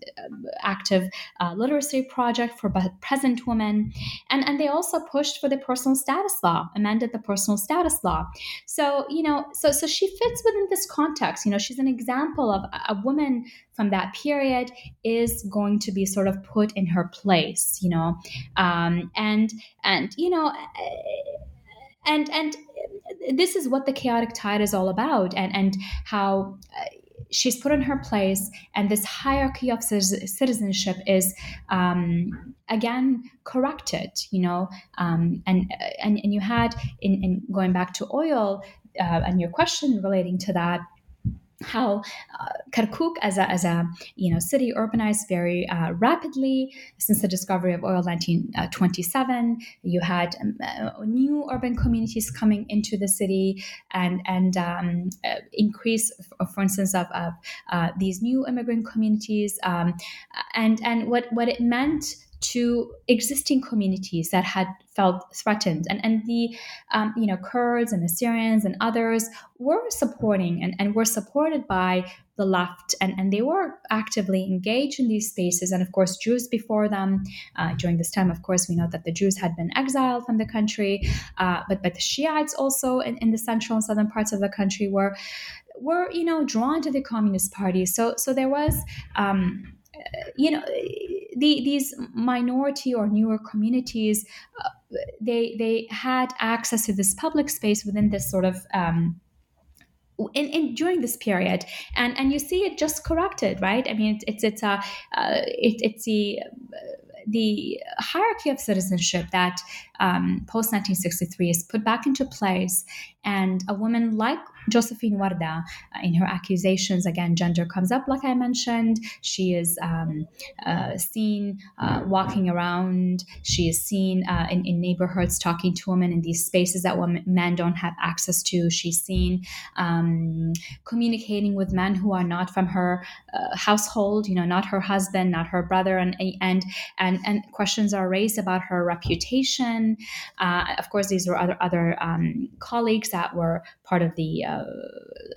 active uh, literacy project for present women, and and they also pushed for the personal status law, amended the personal status law. So you know, so so she fits within this context. You know, she's an example of a, a woman from that period is going to be sort of put in her place. You know, um, and and you know and and this is what the chaotic tide is all about and and how uh, she's put in her place and this hierarchy of citizenship is um, again corrected you know? Um, and, and and you had in, in going back to oil uh, and your question relating to that how uh, Kirkuk as a, as a you know city urbanized very uh, rapidly since the discovery of oil 1927 you had um, uh, new urban communities coming into the city and and um, uh, increase for instance of, of uh, these new immigrant communities um, and and what what it meant to existing communities that had felt threatened. And and the um, you know Kurds and Assyrians and others were supporting and, and were supported by the left. And, and they were actively engaged in these spaces. And of course Jews before them uh, during this time of course we know that the Jews had been exiled from the country uh, but but the Shiites also in, in the central and southern parts of the country were were you know drawn to the Communist Party. So so there was um, you know the, these minority or newer communities uh, they they had access to this public space within this sort of um, in, in, during this period. And and you see it just corrected right? I mean it's it's, it's a uh, it, it's the the hierarchy of citizenship that um, post 1963 is put back into place. And a woman like Josephine Warda, uh, in her accusations, again, gender comes up, like I mentioned. She is um, uh, seen uh, walking around. She is seen uh, in, in, neighborhoods talking to women in these spaces that women, men don't have access to. She's seen um, communicating with men who are not from her uh, household, you know, not her husband, not her brother, and and and and questions are raised about her reputation. Uh, of course, these were other other um, colleagues that were part of the uh,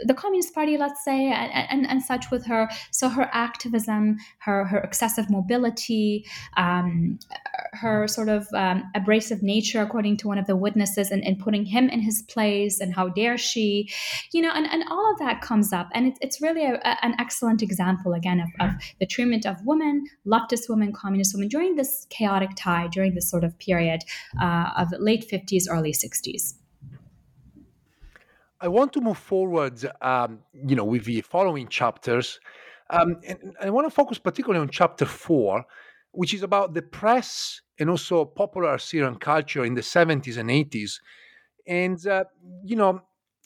the Communist Party, let's say, and, and, and, such with her. So her activism, her her excessive mobility, um, her sort of um, abrasive nature, according to one of the witnesses, and, and putting him in his place, and how dare she, you know, and, and all of that comes up, and it's it's really a, a, an excellent example again of, of the treatment of women, leftist women, communist women during this chaotic time, during this sort of period uh, of late fifties, early sixties. I want to move forward, um, you know, with the following chapters, um, and I want to focus particularly on chapter four, which is about the press and also popular Syrian culture in the 70s and 80s. And, uh, you know,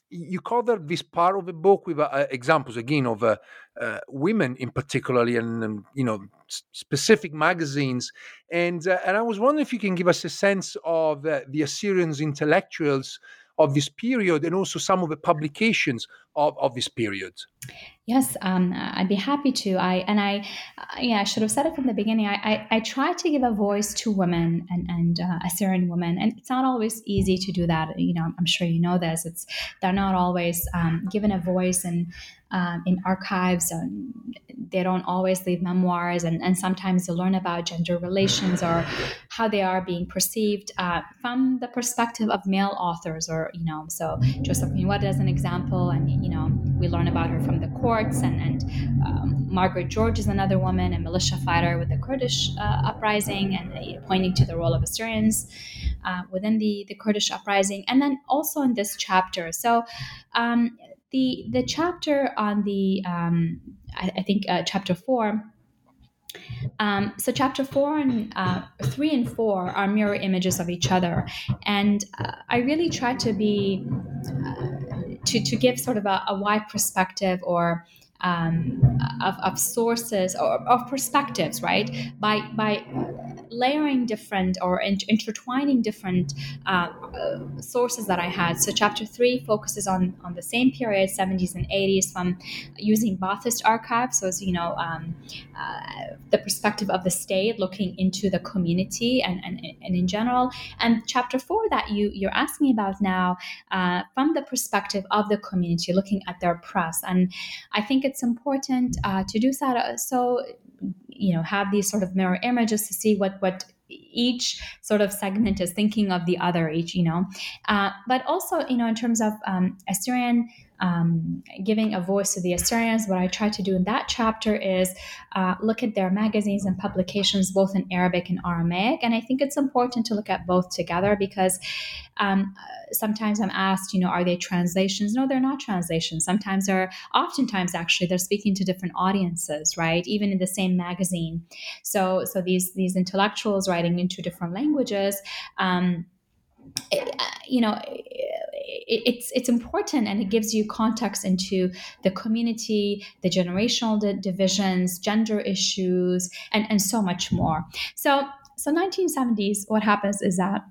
you cover this part of the book with uh, examples again of uh, uh, women in particularly and, and you know s- specific magazines and uh, and I was wondering if you can give us a sense of uh, the Assyrians intellectuals of this period and also some of the publications of, of this period? Yes, um, I'd be happy to. I and I, uh, yeah, I should have said it from the beginning. I, I, I try to give a voice to women and and uh, Assyrian women, and it's not always easy to do that. You know, I'm sure you know this. It's they're not always um, given a voice and um, in archives. They don't always leave memoirs, and, and sometimes you learn about gender relations or how they are being perceived uh, from the perspective of male authors, or you know. So Josephine What as an example, and you know, we learn about her from the and, and um, Margaret George is another woman, a militia fighter with the Kurdish uh, uprising, and uh, pointing to the role of Assyrians uh, within the, the Kurdish uprising. And then also in this chapter, so um, the, the chapter on the, um, I, I, think, uh, chapter four. Um, so chapter four and uh, three and four are mirror images of each other, and uh, I really try to be uh, to, to give sort of a, a wide perspective or um, of, of sources or of perspectives, right? By by layering different or intertwining different uh, sources that I had. So chapter three focuses on on the same period, 70s and 80s, from using Baathist archives. So it's you know um, uh, the perspective of the state looking into the community and, and and in general. And chapter four that you you're asking about now, uh, from the perspective of the community, looking at their press. And I think it's important uh, to do that. So you know have these sort of mirror images to see what what each sort of segment is thinking of the other each you know? Uh, but also you know in terms of um, assyrian um, giving a voice to the Assyrians. What I try to do in that chapter is uh, look at their magazines and publications, both in Arabic and Aramaic. And I think it's important to look at both together because um, sometimes I'm asked, you know, are they translations? No, they're not translations. Sometimes they're, oftentimes actually, they're speaking to different audiences, right? Even in the same magazine. So, so these these intellectuals writing into different languages. Um, you know it's it's important and it gives you context into the community the generational divisions gender issues and and so much more so so 1970s what happens is that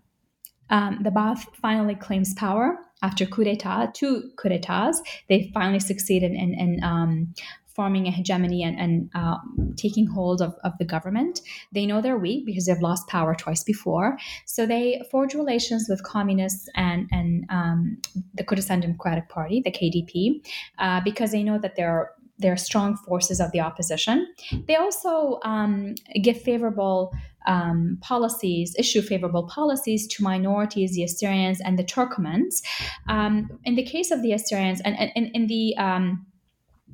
um, the Baath finally claims power after coup d'etat, two coup d'etats. They finally succeeded in, in um, forming a hegemony and, and uh, taking hold of, of the government. They know they're weak because they've lost power twice before. So they forge relations with communists and, and um, the Kurdistan Democratic Party, the KDP, uh, because they know that they're they're strong forces of the opposition. They also um, give favorable um, policies, issue favorable policies to minorities, the Assyrians and the Turkomans. Um, in the case of the Assyrians, and in the um,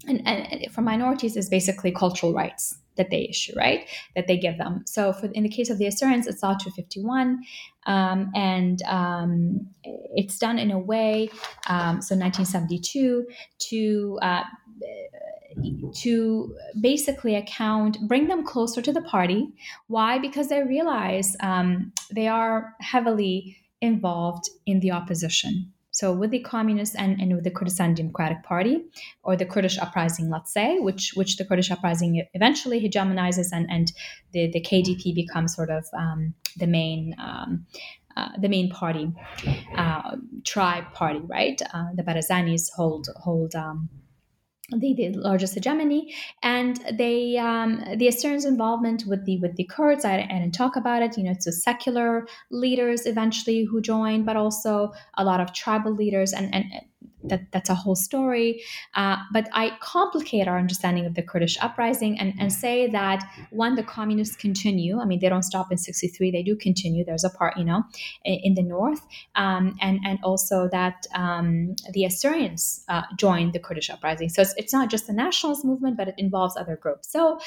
and, and for minorities is basically cultural rights that they issue, right? That they give them. So, for in the case of the Assyrians, it's Law 251, um, and um, it's done in a way, um, so 1972, to uh, to basically account, bring them closer to the party. Why? Because they realize um, they are heavily involved in the opposition so with the communists and, and with the Kurdistan Democratic Party or the Kurdish uprising, let's say, which which the Kurdish uprising eventually hegemonizes and, and the, the KDP becomes sort of um, the main um, uh, the main party, uh, tribe party, right? Uh, the Barzanis hold hold um, the, the largest hegemony and they um, the Assyrians involvement with the with the Kurds I, I didn't talk about it you know it's the secular leaders eventually who joined but also a lot of tribal leaders and and that that's a whole story. Uh, but I complicate our understanding of the Kurdish uprising and, and say that when the communists continue, I mean, they don't stop in 63, they do continue. There's a part, you know, in, in the north. Um, and, and also that um, the Assyrians uh, joined the Kurdish uprising. So it's, it's, not just the nationalist movement, but it involves other groups. So,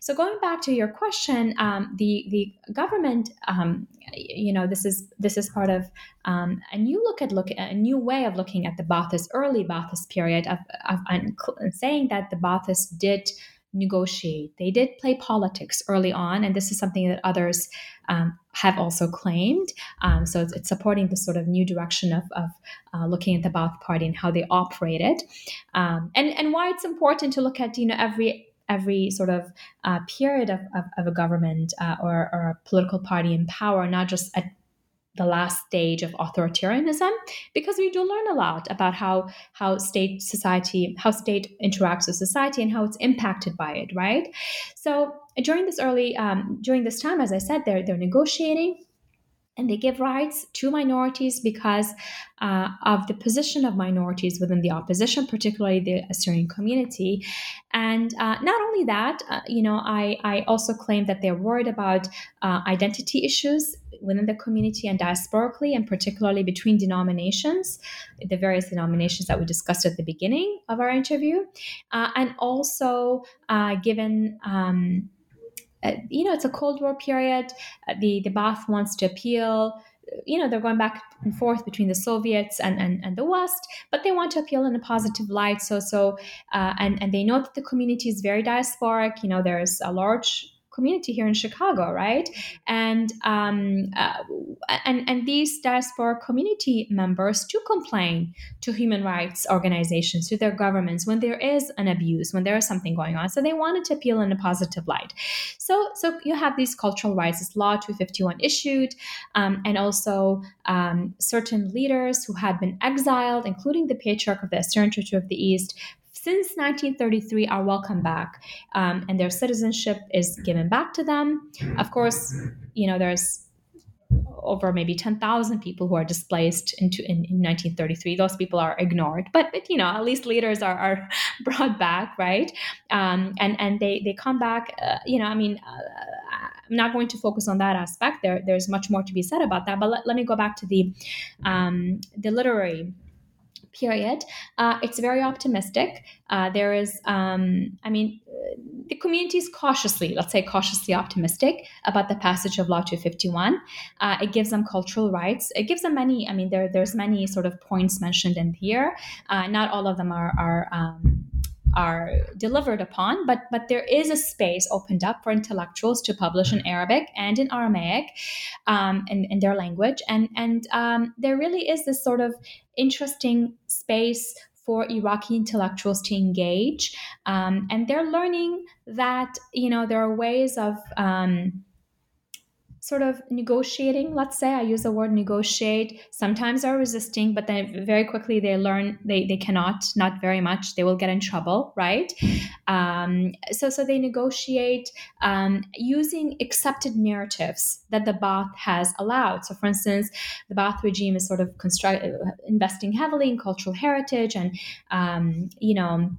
so going back to your question, um, the, the government, um, you know, this is, this is part of um, a new look at look a new way of looking at the Baathist early Baathist period of, of, saying that the Baathists did negotiate. They did play politics early on, and this is something that others um, have also claimed. Um, so it's, it's, supporting the sort of new direction of, of uh, looking at the Baath Party and how they operated, um, and and why it's important to look at you know every every sort of uh, period of, of, of, a government uh, or, or a political party in power, not just at the last stage of authoritarianism because we do learn a lot about how how state society how state interacts with society and how it's impacted by it right? So during this early um, during this time as i said they're they're negotiating and they give rights to minorities because uh, of the position of minorities within the opposition, particularly the Assyrian community. And uh, not only that, uh, you know, I, I also claim that they're worried about uh, identity issues within the community and diasporically, and particularly between denominations, the various denominations that we discussed at the beginning of our interview, uh, and also uh, given. Um, you know, it's a Cold War period. Uh, the the Baath wants to appeal. You know, they're going back and forth between the Soviets and, and, and the West, but they want to appeal in a positive light. So so, uh, and and they know that the community is very diasporic. You know, there's a large community here in Chicago, right? And um, uh, and and these diaspora community members to complain to human rights organizations, to their governments when there is an abuse, when there is something going on. So they wanted to appeal in a positive light. So so you have these cultural rights. This law 251 issued, um, and also um, certain leaders who had been exiled, including the patriarch of the Assyrian Church of the East, since 1933 are welcome back um, and their citizenship is given back to them. Of course, you know, there's over maybe 10,000 people who are displaced into in, in, 1933. Those people are ignored, but, but you know, at least leaders are, are brought back, right? Um, and and they they come back. Uh, you know, I mean, uh, I'm not going to focus on that aspect. There there's much more to be said about that. But let, let me go back to the um, the literary period. Uh, it's very optimistic. Uh, there is, um, I mean, the community is cautiously, let's say, cautiously optimistic about the passage of Law 251. Uh, it gives them cultural rights. It gives them many. I mean, there there's many sort of points mentioned in here. Uh, not all of them are are. Um, are delivered upon, but but there is a space opened up for intellectuals to publish in Arabic and in Aramaic, um, in, in their language, and and um, there really is this sort of interesting space for Iraqi intellectuals to engage. Um, and they're learning that, you know, there are ways of um, sort of negotiating. Let's say i use the word negotiate. Sometimes are resisting but then very quickly they learn they, they cannot not very much. They will get in trouble right? Um, so so they negotiate um, using accepted narratives that the Ba'ath has allowed. So for instance the Ba'ath regime is sort of construct, investing heavily in cultural heritage and um, you know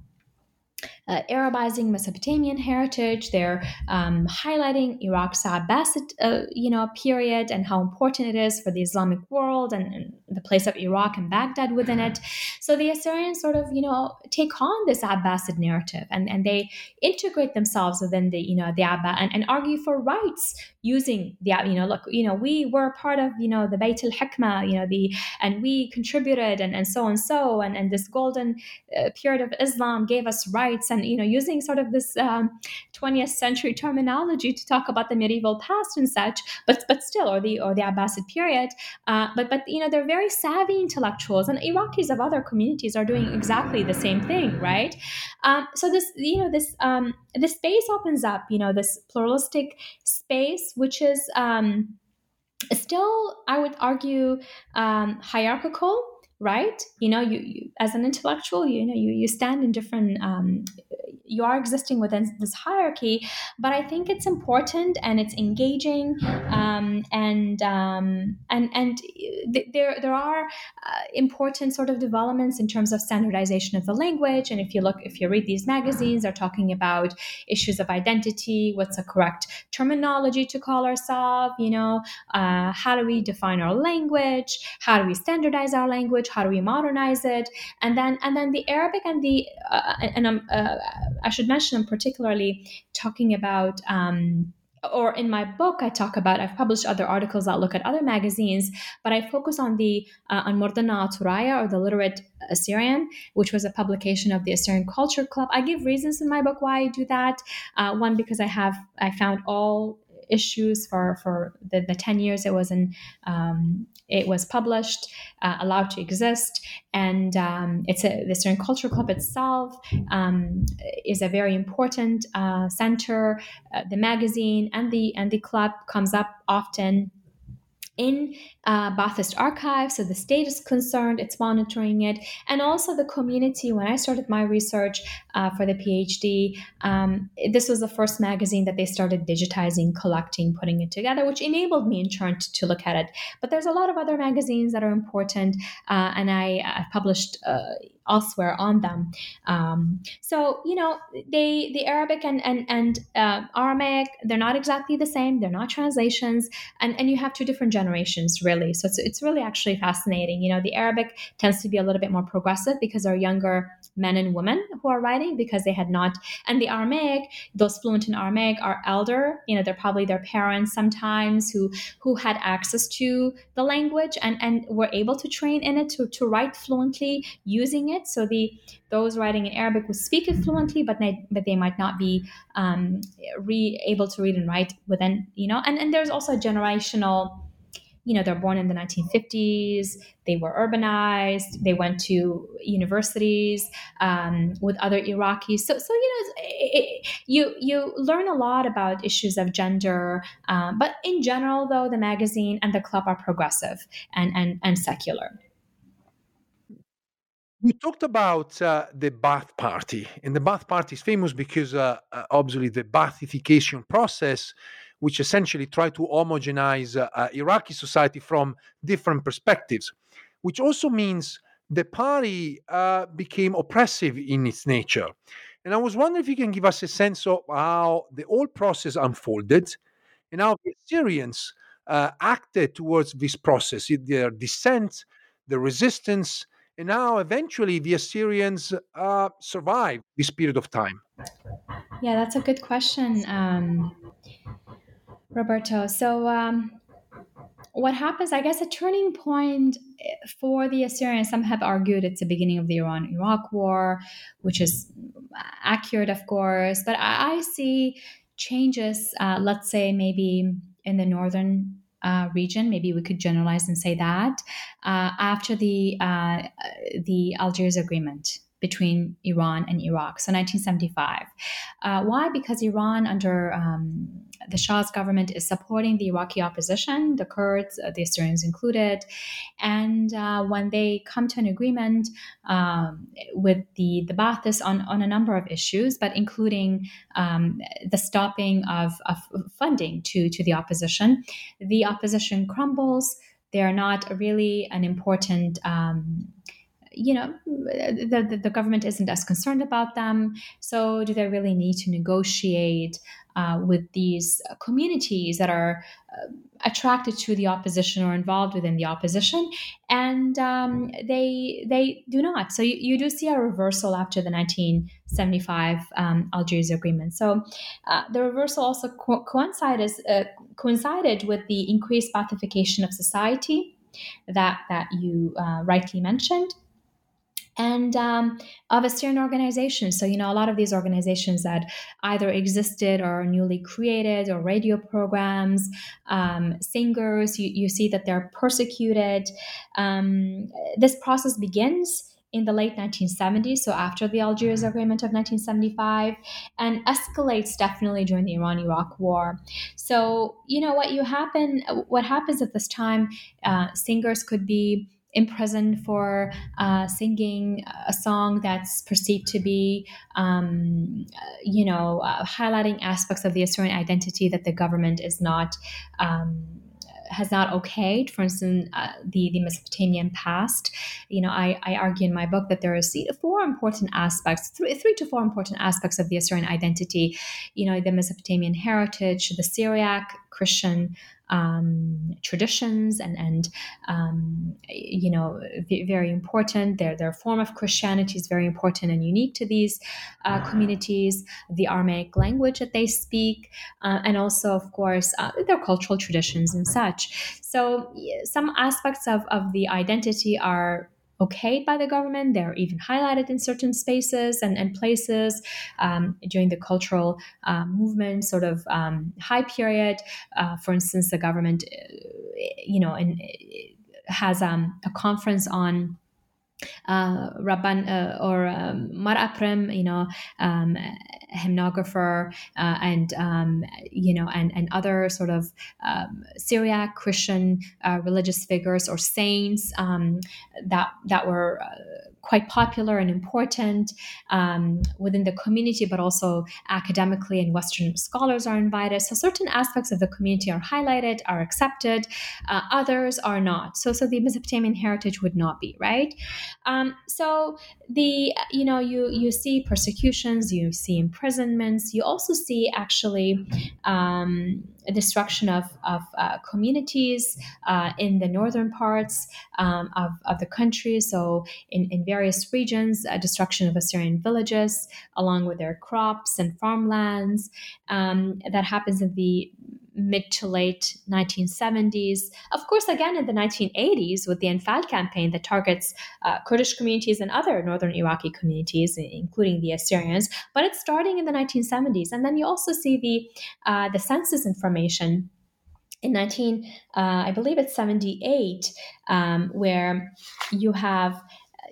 uh, Arabizing Mesopotamian heritage. They're um, highlighting Iraq's Abbasid, uh, you know, period and how important it is for the Islamic world and, and, the place of Iraq and Baghdad within it. So the Assyrians sort of, you know, take on this Abbasid narrative and, and they integrate themselves within the, you know, the Abba and, and argue for rights using the, you know, look, you know, we were part of, you know, the Bayt al-Hikmah, you know, the, and we contributed and, and so and so, and, and this golden uh, period of Islam gave us rights and you know using sort of this um, 20th century terminology to talk about the medieval past and such but but still or the or the Abbasid period. Uh, but but you know they're very savvy intellectuals and Iraqis of other communities are doing exactly the same thing right? Um, so this you know this um, this space opens up you know this pluralistic space which is um, still I would argue um, hierarchical right? You know you, you, as an intellectual you know you, you stand in different um, you are existing within this hierarchy but i think it's important and it's engaging um, and um, and and th- there there are uh, important sort of developments in terms of standardization of the language and if you look if you read these magazines they're talking about issues of identity what's the correct terminology to call ourselves you know uh, how do we define our language? How do we standardize our language how do we modernize it and then and then the arabic and the uh, and um, uh, I should mention, particularly talking about. Um, or in my book, I talk about. I've published other articles that look at other magazines, but I focus on the uh, on Mordana Turaya or the Literate Assyrian, which was a publication of the Assyrian Culture Club. I give reasons in my book why I do that. Uh, one because I have I found all issues for for the, the 10 years it was in um, it was published uh, allowed to exist. And um, it's a the Assyrian Culture Club itself um, is a very important uh, center. Uh, the magazine and the and the club comes up often in uh, Ba'athist archive, so the state is concerned, it's monitoring it, and also the community. When I started my research uh, for the PhD, um, this was the first magazine that they started digitizing, collecting, putting it together, which enabled me in turn to, to look at it. But there's a lot of other magazines that are important, uh, and I, I published uh, elsewhere on them. Um, so you know, they the Arabic and and and uh, Aramaic they're not exactly the same. They're not translations, and and you have two different generations really. So it's it's really actually fascinating. You know, the Arabic tends to be a little bit more progressive because they're younger men and women who are writing because they had not, and the Aramaic, those fluent in Aramaic are elder. You know, they're probably their parents sometimes who who had access to the language and and were able to train in it to to write fluently using it. So the those writing in Arabic would speak it fluently, but they, but they might not be um, re, able to read and write within, you know. And and there's also a generational you know, they're born in the 1950s, they were urbanized, they went to universities um, with other Iraqis. So, so you know, it, you you learn a lot about issues of gender, um, but in general, though, the magazine and the club are progressive and and, and secular. You talked about uh, the Ba'ath Party, and the Ba'ath Party is famous because, uh, obviously, the Baathification process which essentially try to homogenize uh, uh, Iraqi society from different perspectives, which also means the party uh, became oppressive in its nature. And I was wondering if you can give us a sense of how the whole process unfolded and how the Assyrians uh, acted towards this process, their dissent, the resistance, and how eventually the Assyrians uh, survived this period of time. Yeah, that's a good question. Um, Roberto. So, um, what happens, I guess, a turning point eh, for the Assyrians, some have argued it's the beginning of the Iran Iraq war, which is accurate, of course, but I, I see changes, uh, let's say, maybe in the northern uh, region. Maybe we could generalize and say that uh, after the uh, the Algiers Agreement between Iran and Iraq. So 1975. Uh, why? Because Iran, under um, the Shah's government, is supporting the Iraqi opposition, the Kurds, uh, the Assyrians included. And uh, when they come to an agreement um, with the, the Baathists on, on a number of issues, but including um, the stopping of, of funding to, to the opposition, the opposition crumbles. They are not really an important um, you know the, the, the, government isn't as concerned about them. So do they really need to negotiate uh, with these communities that are uh, attracted to the opposition or involved within the opposition? And um, they they do not. So you, you, do see a reversal after the 1975 um, algiers agreement. So uh, the reversal also co- coincided, uh, coincided with the increased Baathification of society that that you uh, rightly mentioned and um, of Assyrian organization. So, you know, a lot of these organizations that either existed or are newly created, or radio programs, um, singers, you, you see that they're persecuted. Um, this process begins in the late 1970s, so after the Algiers mm-hmm. Agreement of 1975, and escalates definitely during the Iran-Iraq War. So, you know what you happen, what happens at this time, uh, singers could be imprisoned for uh, singing a song that's perceived to be, um, you know, uh, highlighting aspects of the Assyrian identity that the government is not. Um, has not okayed, for instance, uh, the, the Mesopotamian past. You know, I, I argue in my book that there are four important aspects, three, three to four important aspects of the Assyrian identity. You know, the Mesopotamian heritage, the Syriac Christian um, traditions and and um, you know very important. Their their form of Christianity is very important and unique to these uh, communities. The Aramaic language that they speak, uh, and also of course uh, their cultural traditions and such. So some aspects of of the identity are okayed by the government. They're even highlighted in certain spaces and, and places um, during the cultural uh, movement sort of um, high period. Uh, for instance, the government, uh, you know, in, has um, a conference on uh, Rabban uh, or um, Mar Aprem, you know, um, hymnographer, uh, and um, you know, and and other sort of um, Syriac Christian uh, religious figures or saints um, that that were uh, quite popular and important um, within the community, but also academically and Western scholars are invited. So certain aspects of the community are highlighted, are accepted, uh, others are not. So, so the Mesopotamian heritage would not be right. Um, so the you know you you see persecutions, you see imprisonments. You also see actually um, destruction of, of uh, communities uh, in the northern parts um, of, of the country. So, in, in various regions, destruction of Assyrian villages along with their crops and farmlands. Um, that happens in the mid to late 1970s. Of course, again in the 1980s with the Anfal campaign that targets uh, Kurdish communities and other northern Iraqi communities, including the Assyrians. But it's starting in the 1970s, and then you also see the uh, the census information in 19 uh, i believe it's 78 um, where you have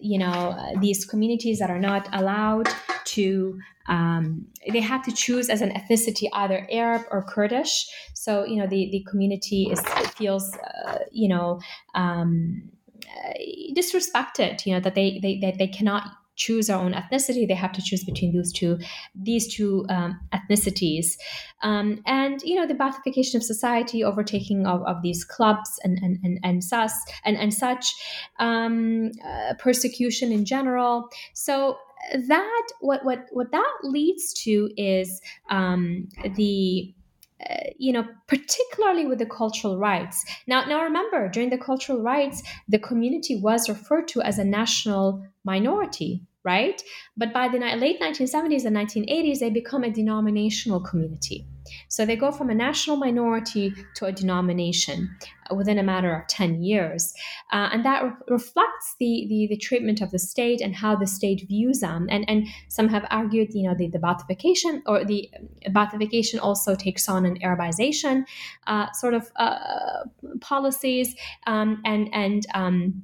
you know these communities that are not allowed to um, they have to choose as an ethnicity either Arab or Kurdish. So you know the the community is feels uh, you know um, uh, disrespected. You know that they they that they cannot choose our own ethnicity they have to choose between those two these two um, ethnicities. Um, and you know the Baathification of society overtaking of, of these clubs and and and, and sus and and such um, uh, persecution in general. So that what what what that leads to is um, the uh, you know particularly with the cultural rights. Now now remember during the cultural rights the community was referred to as a national minority right but by the late 1970s and 1980s they become a denominational community so they go from a national minority to a denomination uh, within a matter of 10 years. Uh, and that re- reflects the, the, the, treatment of the state and how the state views them. And, and some have argued, you know, the, the Baathification or the Baathification also takes on an Arabization uh, sort of uh, policies um, and, and, um,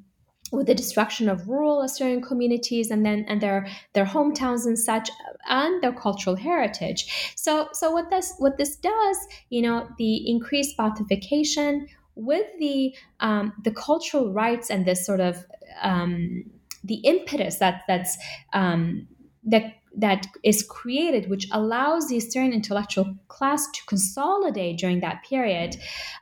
with the destruction of rural Assyrian communities and then and their their hometowns and such and their cultural heritage. So so what this what this does, you know, the increased Baathification with the um, the cultural rights and this sort of um, the impetus that that's um, that that is created, which allows the Assyrian intellectual class to consolidate during that period,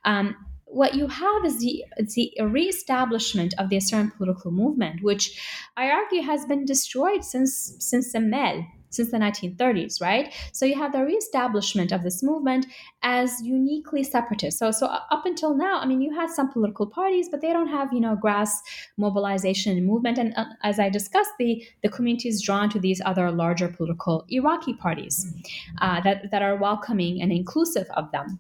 um, what you have is the, the reestablishment of the Assyrian political movement, which I argue has been destroyed since since the Mel, since the 1930s, right? So you have the reestablishment of this movement as uniquely separatist. So so up until now, I mean, you had some political parties, but they don't have you know grass mobilization movement. And uh, as I discussed, the the community is drawn to these other larger political Iraqi parties uh, that that are welcoming and inclusive of them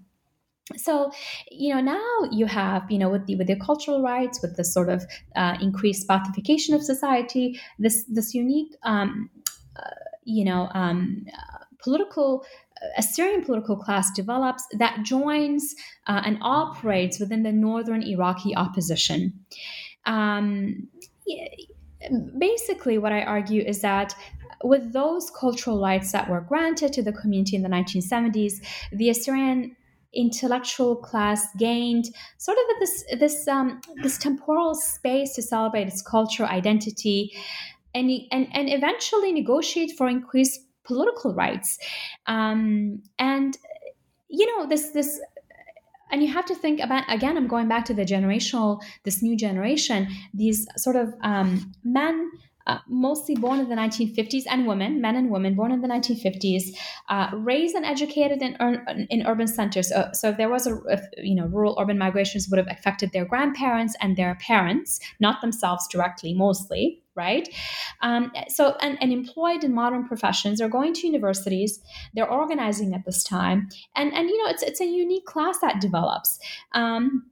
so you know now you have you know with the with the cultural rights with the sort of uh, increased Baathification of society this this unique um, uh, you know um, uh, political Assyrian political class develops that joins uh, and operates within the northern Iraqi opposition. Um, basically, what I argue is that with those cultural rights that were granted to the community in the 1970s, the Assyrian intellectual class gained sort of this this um, this temporal space to celebrate its cultural identity and and and eventually negotiate for increased political rights. Um, and you know this this and you have to think about again i'm going back to the generational this new generation these sort of um, men uh, mostly born in the 1950s, and women, men and women born in the 1950s, uh, raised and educated in, in urban centers. So, so if there was a, if, you know, rural urban migrations would have affected their grandparents and their parents, not themselves directly, mostly, right? Um, so, and, and, employed in modern professions, they're going to universities, they're organizing at this time, and and you know, it's it's a unique class that develops. Um,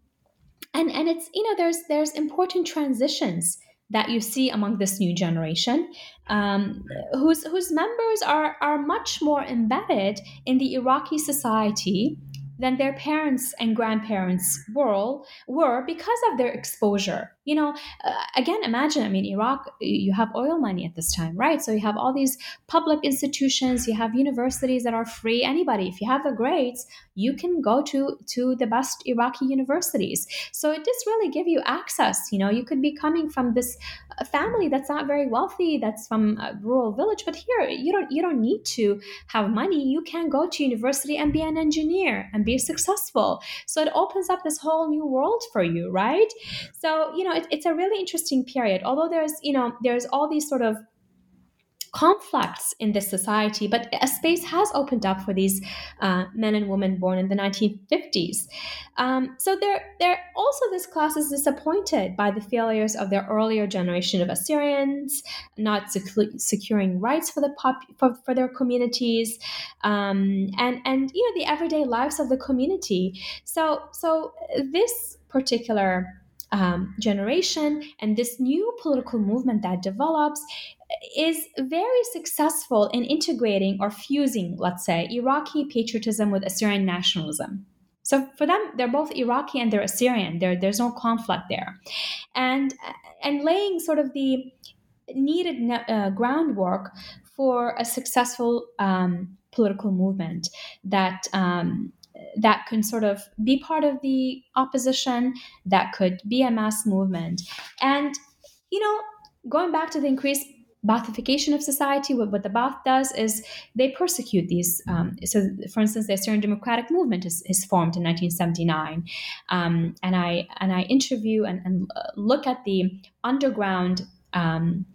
and, and it's you know there's there's important transitions that you see among this new generation, um, whose whose members are are much more embedded in the Iraqi society than their parents and grandparents were were because of their exposure you know, uh, again, imagine, I mean, Iraq, you have oil money at this time, right? So you have all these public institutions, you have universities that are free. Anybody, if you have the grades, you can go to to the best Iraqi universities. So it does really give you access. You know, you could be coming from this uh, family that's not very wealthy, that's from a rural village, but here you don't you don't need to have money. You can go to university and be an engineer and be successful. So it opens up this whole new world for you, right? So you know, it, it's a really interesting period. Although there's, you know, there's all these sort of conflicts in this society, but a space has opened up for these uh, men and women born in the 1950s. Um, so there, there also this class is disappointed by the failures of their earlier generation of Assyrians, not sec- securing rights for the pop- for, for their communities, um, and and you know the everyday lives of the community. So so this particular um, generation and this new political movement that develops is very successful in integrating or fusing, let's say, Iraqi patriotism with Assyrian nationalism. So for them, they're both Iraqi and they're Assyrian. There, there's no conflict there, and and laying sort of the needed uh, groundwork for a successful um, political movement that um, that can sort of be part of the opposition, that could be a mass movement, and you know, going back to the increased Baathification of society, what, what the Baath does is they persecute these. Um, so, for instance, the Assyrian Democratic Movement is, is formed in 1979, um, and I and I interview and, and look at the underground. Um,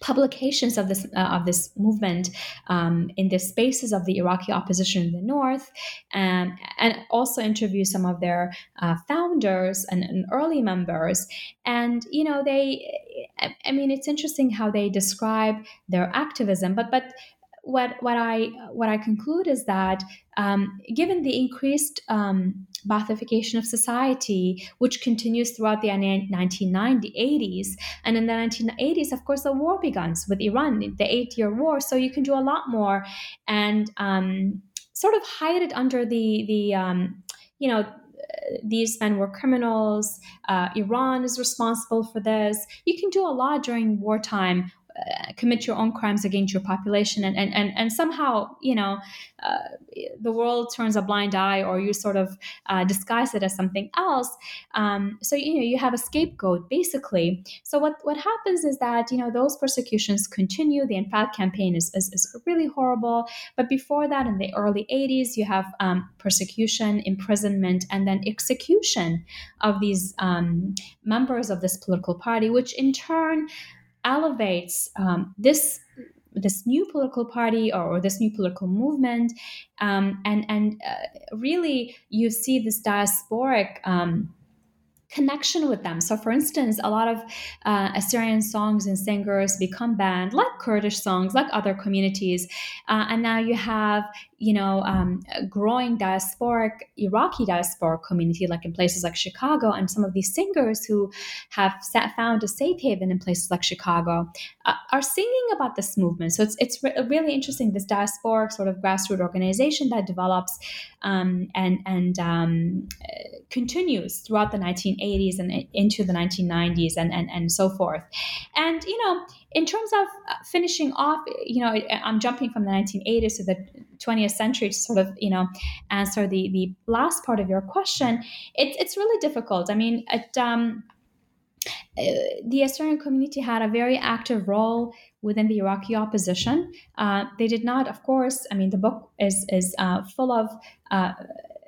publications of this uh, of this movement um, in the spaces of the Iraqi opposition in the north, um, and also interview some of their uh, founders and, and, early members. And you know, they, I mean, it's interesting how they describe their activism, but but what what I what I conclude is that um, given the increased um, Baathification of society, which continues throughout the 1990s, 80s, and in the 1980s, of course, the war begins with Iran, the eight-year war. So you can do a lot more and um, sort of hide it under the the um, you know these men were criminals. Uh, Iran is responsible for this. You can do a lot during wartime uh, commit your own crimes against your population and and and, and somehow you know uh, the world turns a blind eye or you sort of uh, disguise it as something else. Um, so you know you have a scapegoat basically. So what what happens is that you know those persecutions continue. The Anfal campaign is, is, is really horrible. But before that in the early 80s you have um, persecution imprisonment and then execution of these um, members of this political party which in turn elevates um, this this new political party or, this new political movement, um, and and uh, really you see this diasporic. Um, connection with them. So, for instance, a lot of uh, Assyrian songs and singers become banned, like Kurdish songs, like other communities. Uh, and now you have you know, um, growing diasporic Iraqi diasporic community, like in places like Chicago, and some of these singers who have found a safe haven in places like Chicago uh, are singing about this movement. So it's it's re- really interesting this diasporic sort of grassroots organization that develops um, and and um, continues throughout the 1980s and into the 1990s and and and so forth. And you know, in terms of uh, finishing off, you know, I'm jumping from the 1980s to the 20th century to sort of, you know, answer the the last part of your question. It's it's really difficult. I mean, it, um, uh, the Assyrian community had a very active role within the Iraqi opposition. Uh, they did not, of course. I mean, the book is is uh, full of uh,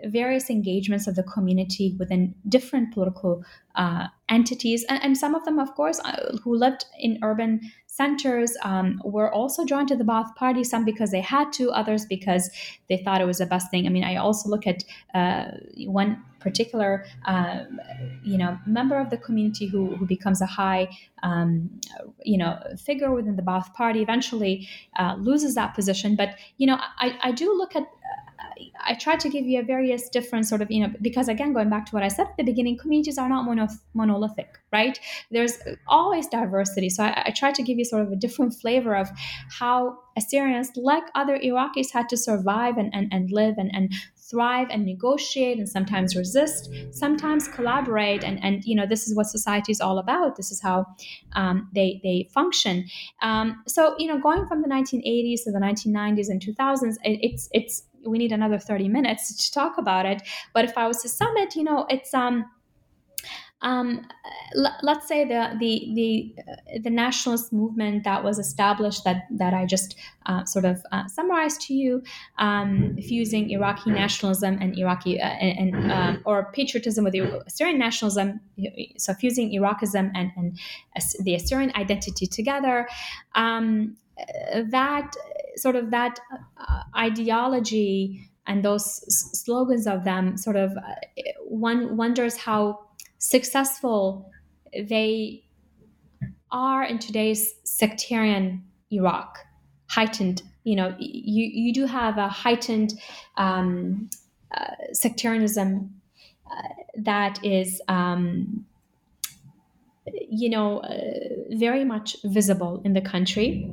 various engagements of the community within different political uh, entities, and, and, some of them, of course, uh, who lived in urban centers um, were also drawn to the Baath Party. Some because they had to, others because they thought it was the best thing. I mean, I also look at uh, one particular, uh, you know, member of the community who, who becomes a high, um, you know, figure within the Baath Party. Eventually, uh, loses that position. But you know, I, I do look at I tried to give you a various different sort of, you know, because again, going back to what I said at the beginning, communities are not mono- monolithic, right? There's always diversity. So I, I tried to give you sort of a different flavor of how Assyrians, like other Iraqis, had to survive and, and, and live and, and thrive and negotiate and sometimes resist, sometimes collaborate. And, and you know, this is what society is all about. This is how um, they, they function. Um, so, you know, going from the 1980s to the 1990s and 2000s, it, it's, it's, we need another 30 minutes to talk about it. But if I was to sum it, you know, it's, um, um, l- let's say the the the uh, the nationalist movement that was established that that I just uh, sort of uh, summarized to you, um, fusing Iraqi nationalism and Iraqi uh, and, and um, or patriotism with Assyrian nationalism, so fusing Iraqism and and the Assyrian identity together. Um, that sort of that uh, ideology and those s- slogans of them sort of uh, one wonders how successful they are in today's sectarian Iraq, heightened. You know, you you do have a heightened um, uh, sectarianism uh, that is. Um, you know, uh, very much visible in the country.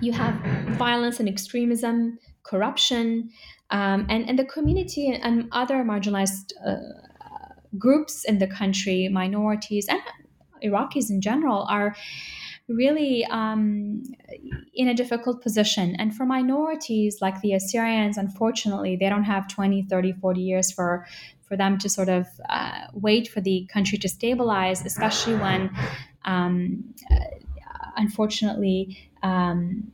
You have violence and extremism, corruption, um, and, and the community and other marginalized uh, groups in the country, minorities, and Iraqis in general, are really um, in a difficult position. And for minorities like the Assyrians, unfortunately, they don't have 20, 30, 40 years for for them to sort of uh, wait for the country to stabilize, especially when, um, unfortunately, um,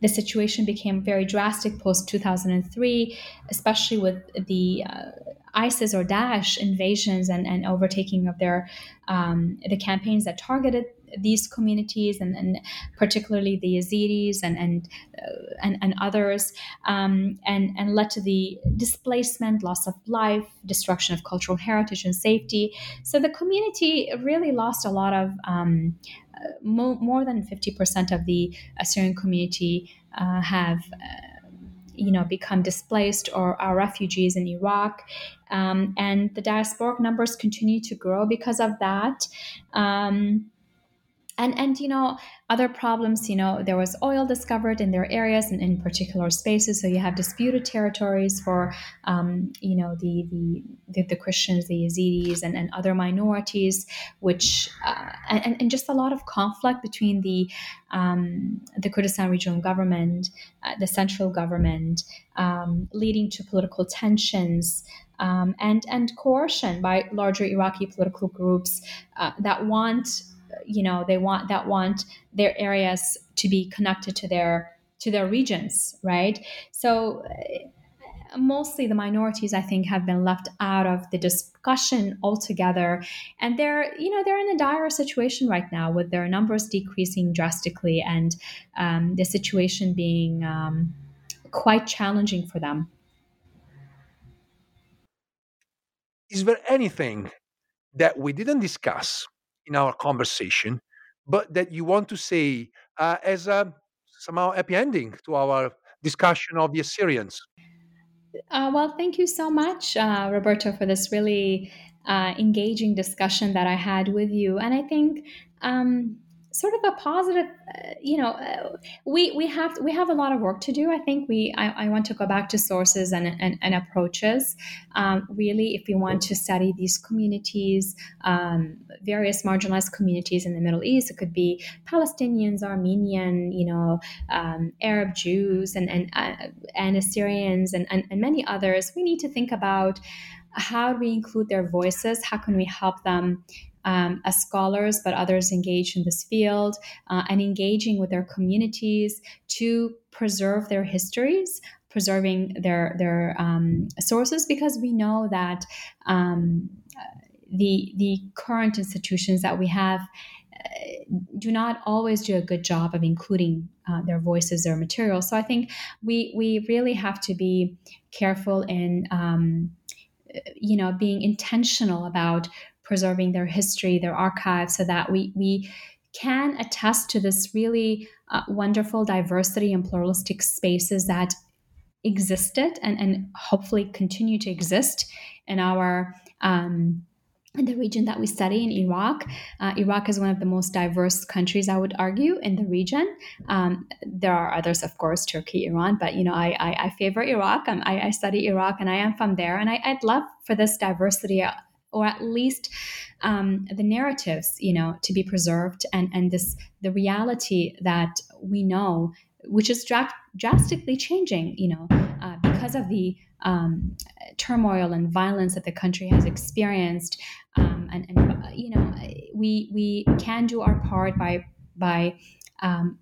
the situation became very drastic post 2003, especially with the uh, ISIS or Daesh invasions and, and overtaking of their um, the campaigns that targeted these communities and, and particularly the Yazidis and and uh, and, and, others um, and and led to the displacement, loss of life, destruction of cultural heritage and safety. So the community really lost a lot of. Um, uh, mo- more than 50% of the Assyrian community uh, have uh, you know become displaced or are refugees in Iraq, um, and the diasporic numbers continue to grow because of that. Um, and and you know other problems you know there was oil discovered in their areas and in particular spaces so you have disputed territories for um, you know the, the, the the christians the yazidis and, and other minorities which uh, and, and just a lot of conflict between the um, the kurdistan regional government uh, the central government um, leading to political tensions um, and and coercion by larger Iraqi political groups uh, that want you know they want that want their areas to be connected to their to their regions right? So uh, mostly the minorities i think have been left out of the discussion altogether. And they're you know they're in a dire situation right now with their numbers decreasing drastically and um, the situation being um, quite challenging for them. Is there anything that we didn't discuss in our conversation, but that you want to say uh, as a somehow happy ending to our discussion of the Assyrians? Uh, well, thank you so much, uh, Roberto, for this really uh, engaging discussion that I had with you. And I think um, sort of a positive uh, you know uh, we we have we have a lot of work to do. I think we i, I want to go back to sources and and, and approaches. Um, really if we want to study these communities um, various marginalized communities in the middle east it could be palestinians armenian you know um, arab jews and and uh, and assyrians and, and and many others. We need to think about how do we include their voices? How can we help them um, as scholars, but others engaged in this field uh, and engaging with their communities to preserve their histories, preserving their their um, sources, because we know that um, the the current institutions that we have uh, do not always do a good job of including uh, their voices, their material. So I think we we really have to be careful in um, you know being intentional about preserving their history, their archives, so that we we can attest to this really uh, wonderful diversity and pluralistic spaces that existed and, and hopefully continue to exist in our um, in the region that we study in Iraq. Uh, Iraq is one of the most diverse countries, I would argue, in the region. Um, there are others, of course, Turkey, Iran, but you know, I, I, I favor Iraq. I, I, study Iraq, and I am from there, and I, would love for this diversity uh, or at least um, the narratives, you know, to be preserved, and and this the reality that we know, which is dra- drastically changing, you know, uh, because of the um, turmoil and violence that the country has experienced, um, and, and you know, we we can do our part by by um,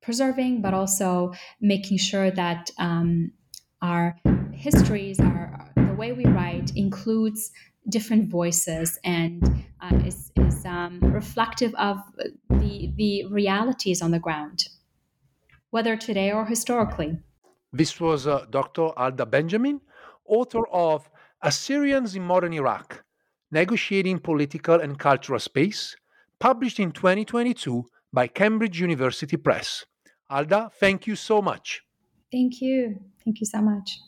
preserving, but also making sure that um, our histories, our the way we write includes different voices and uh, is, is um, reflective of the, the realities on the ground, whether today or historically. This was uh, Dr. Alda Benjamen, author of Assyrians in Modern Iraq Negotiating Political and Cultural Space, published in 2022 by Cambridge University Press. Alda, thank you so much. Thank you. Thank you so much.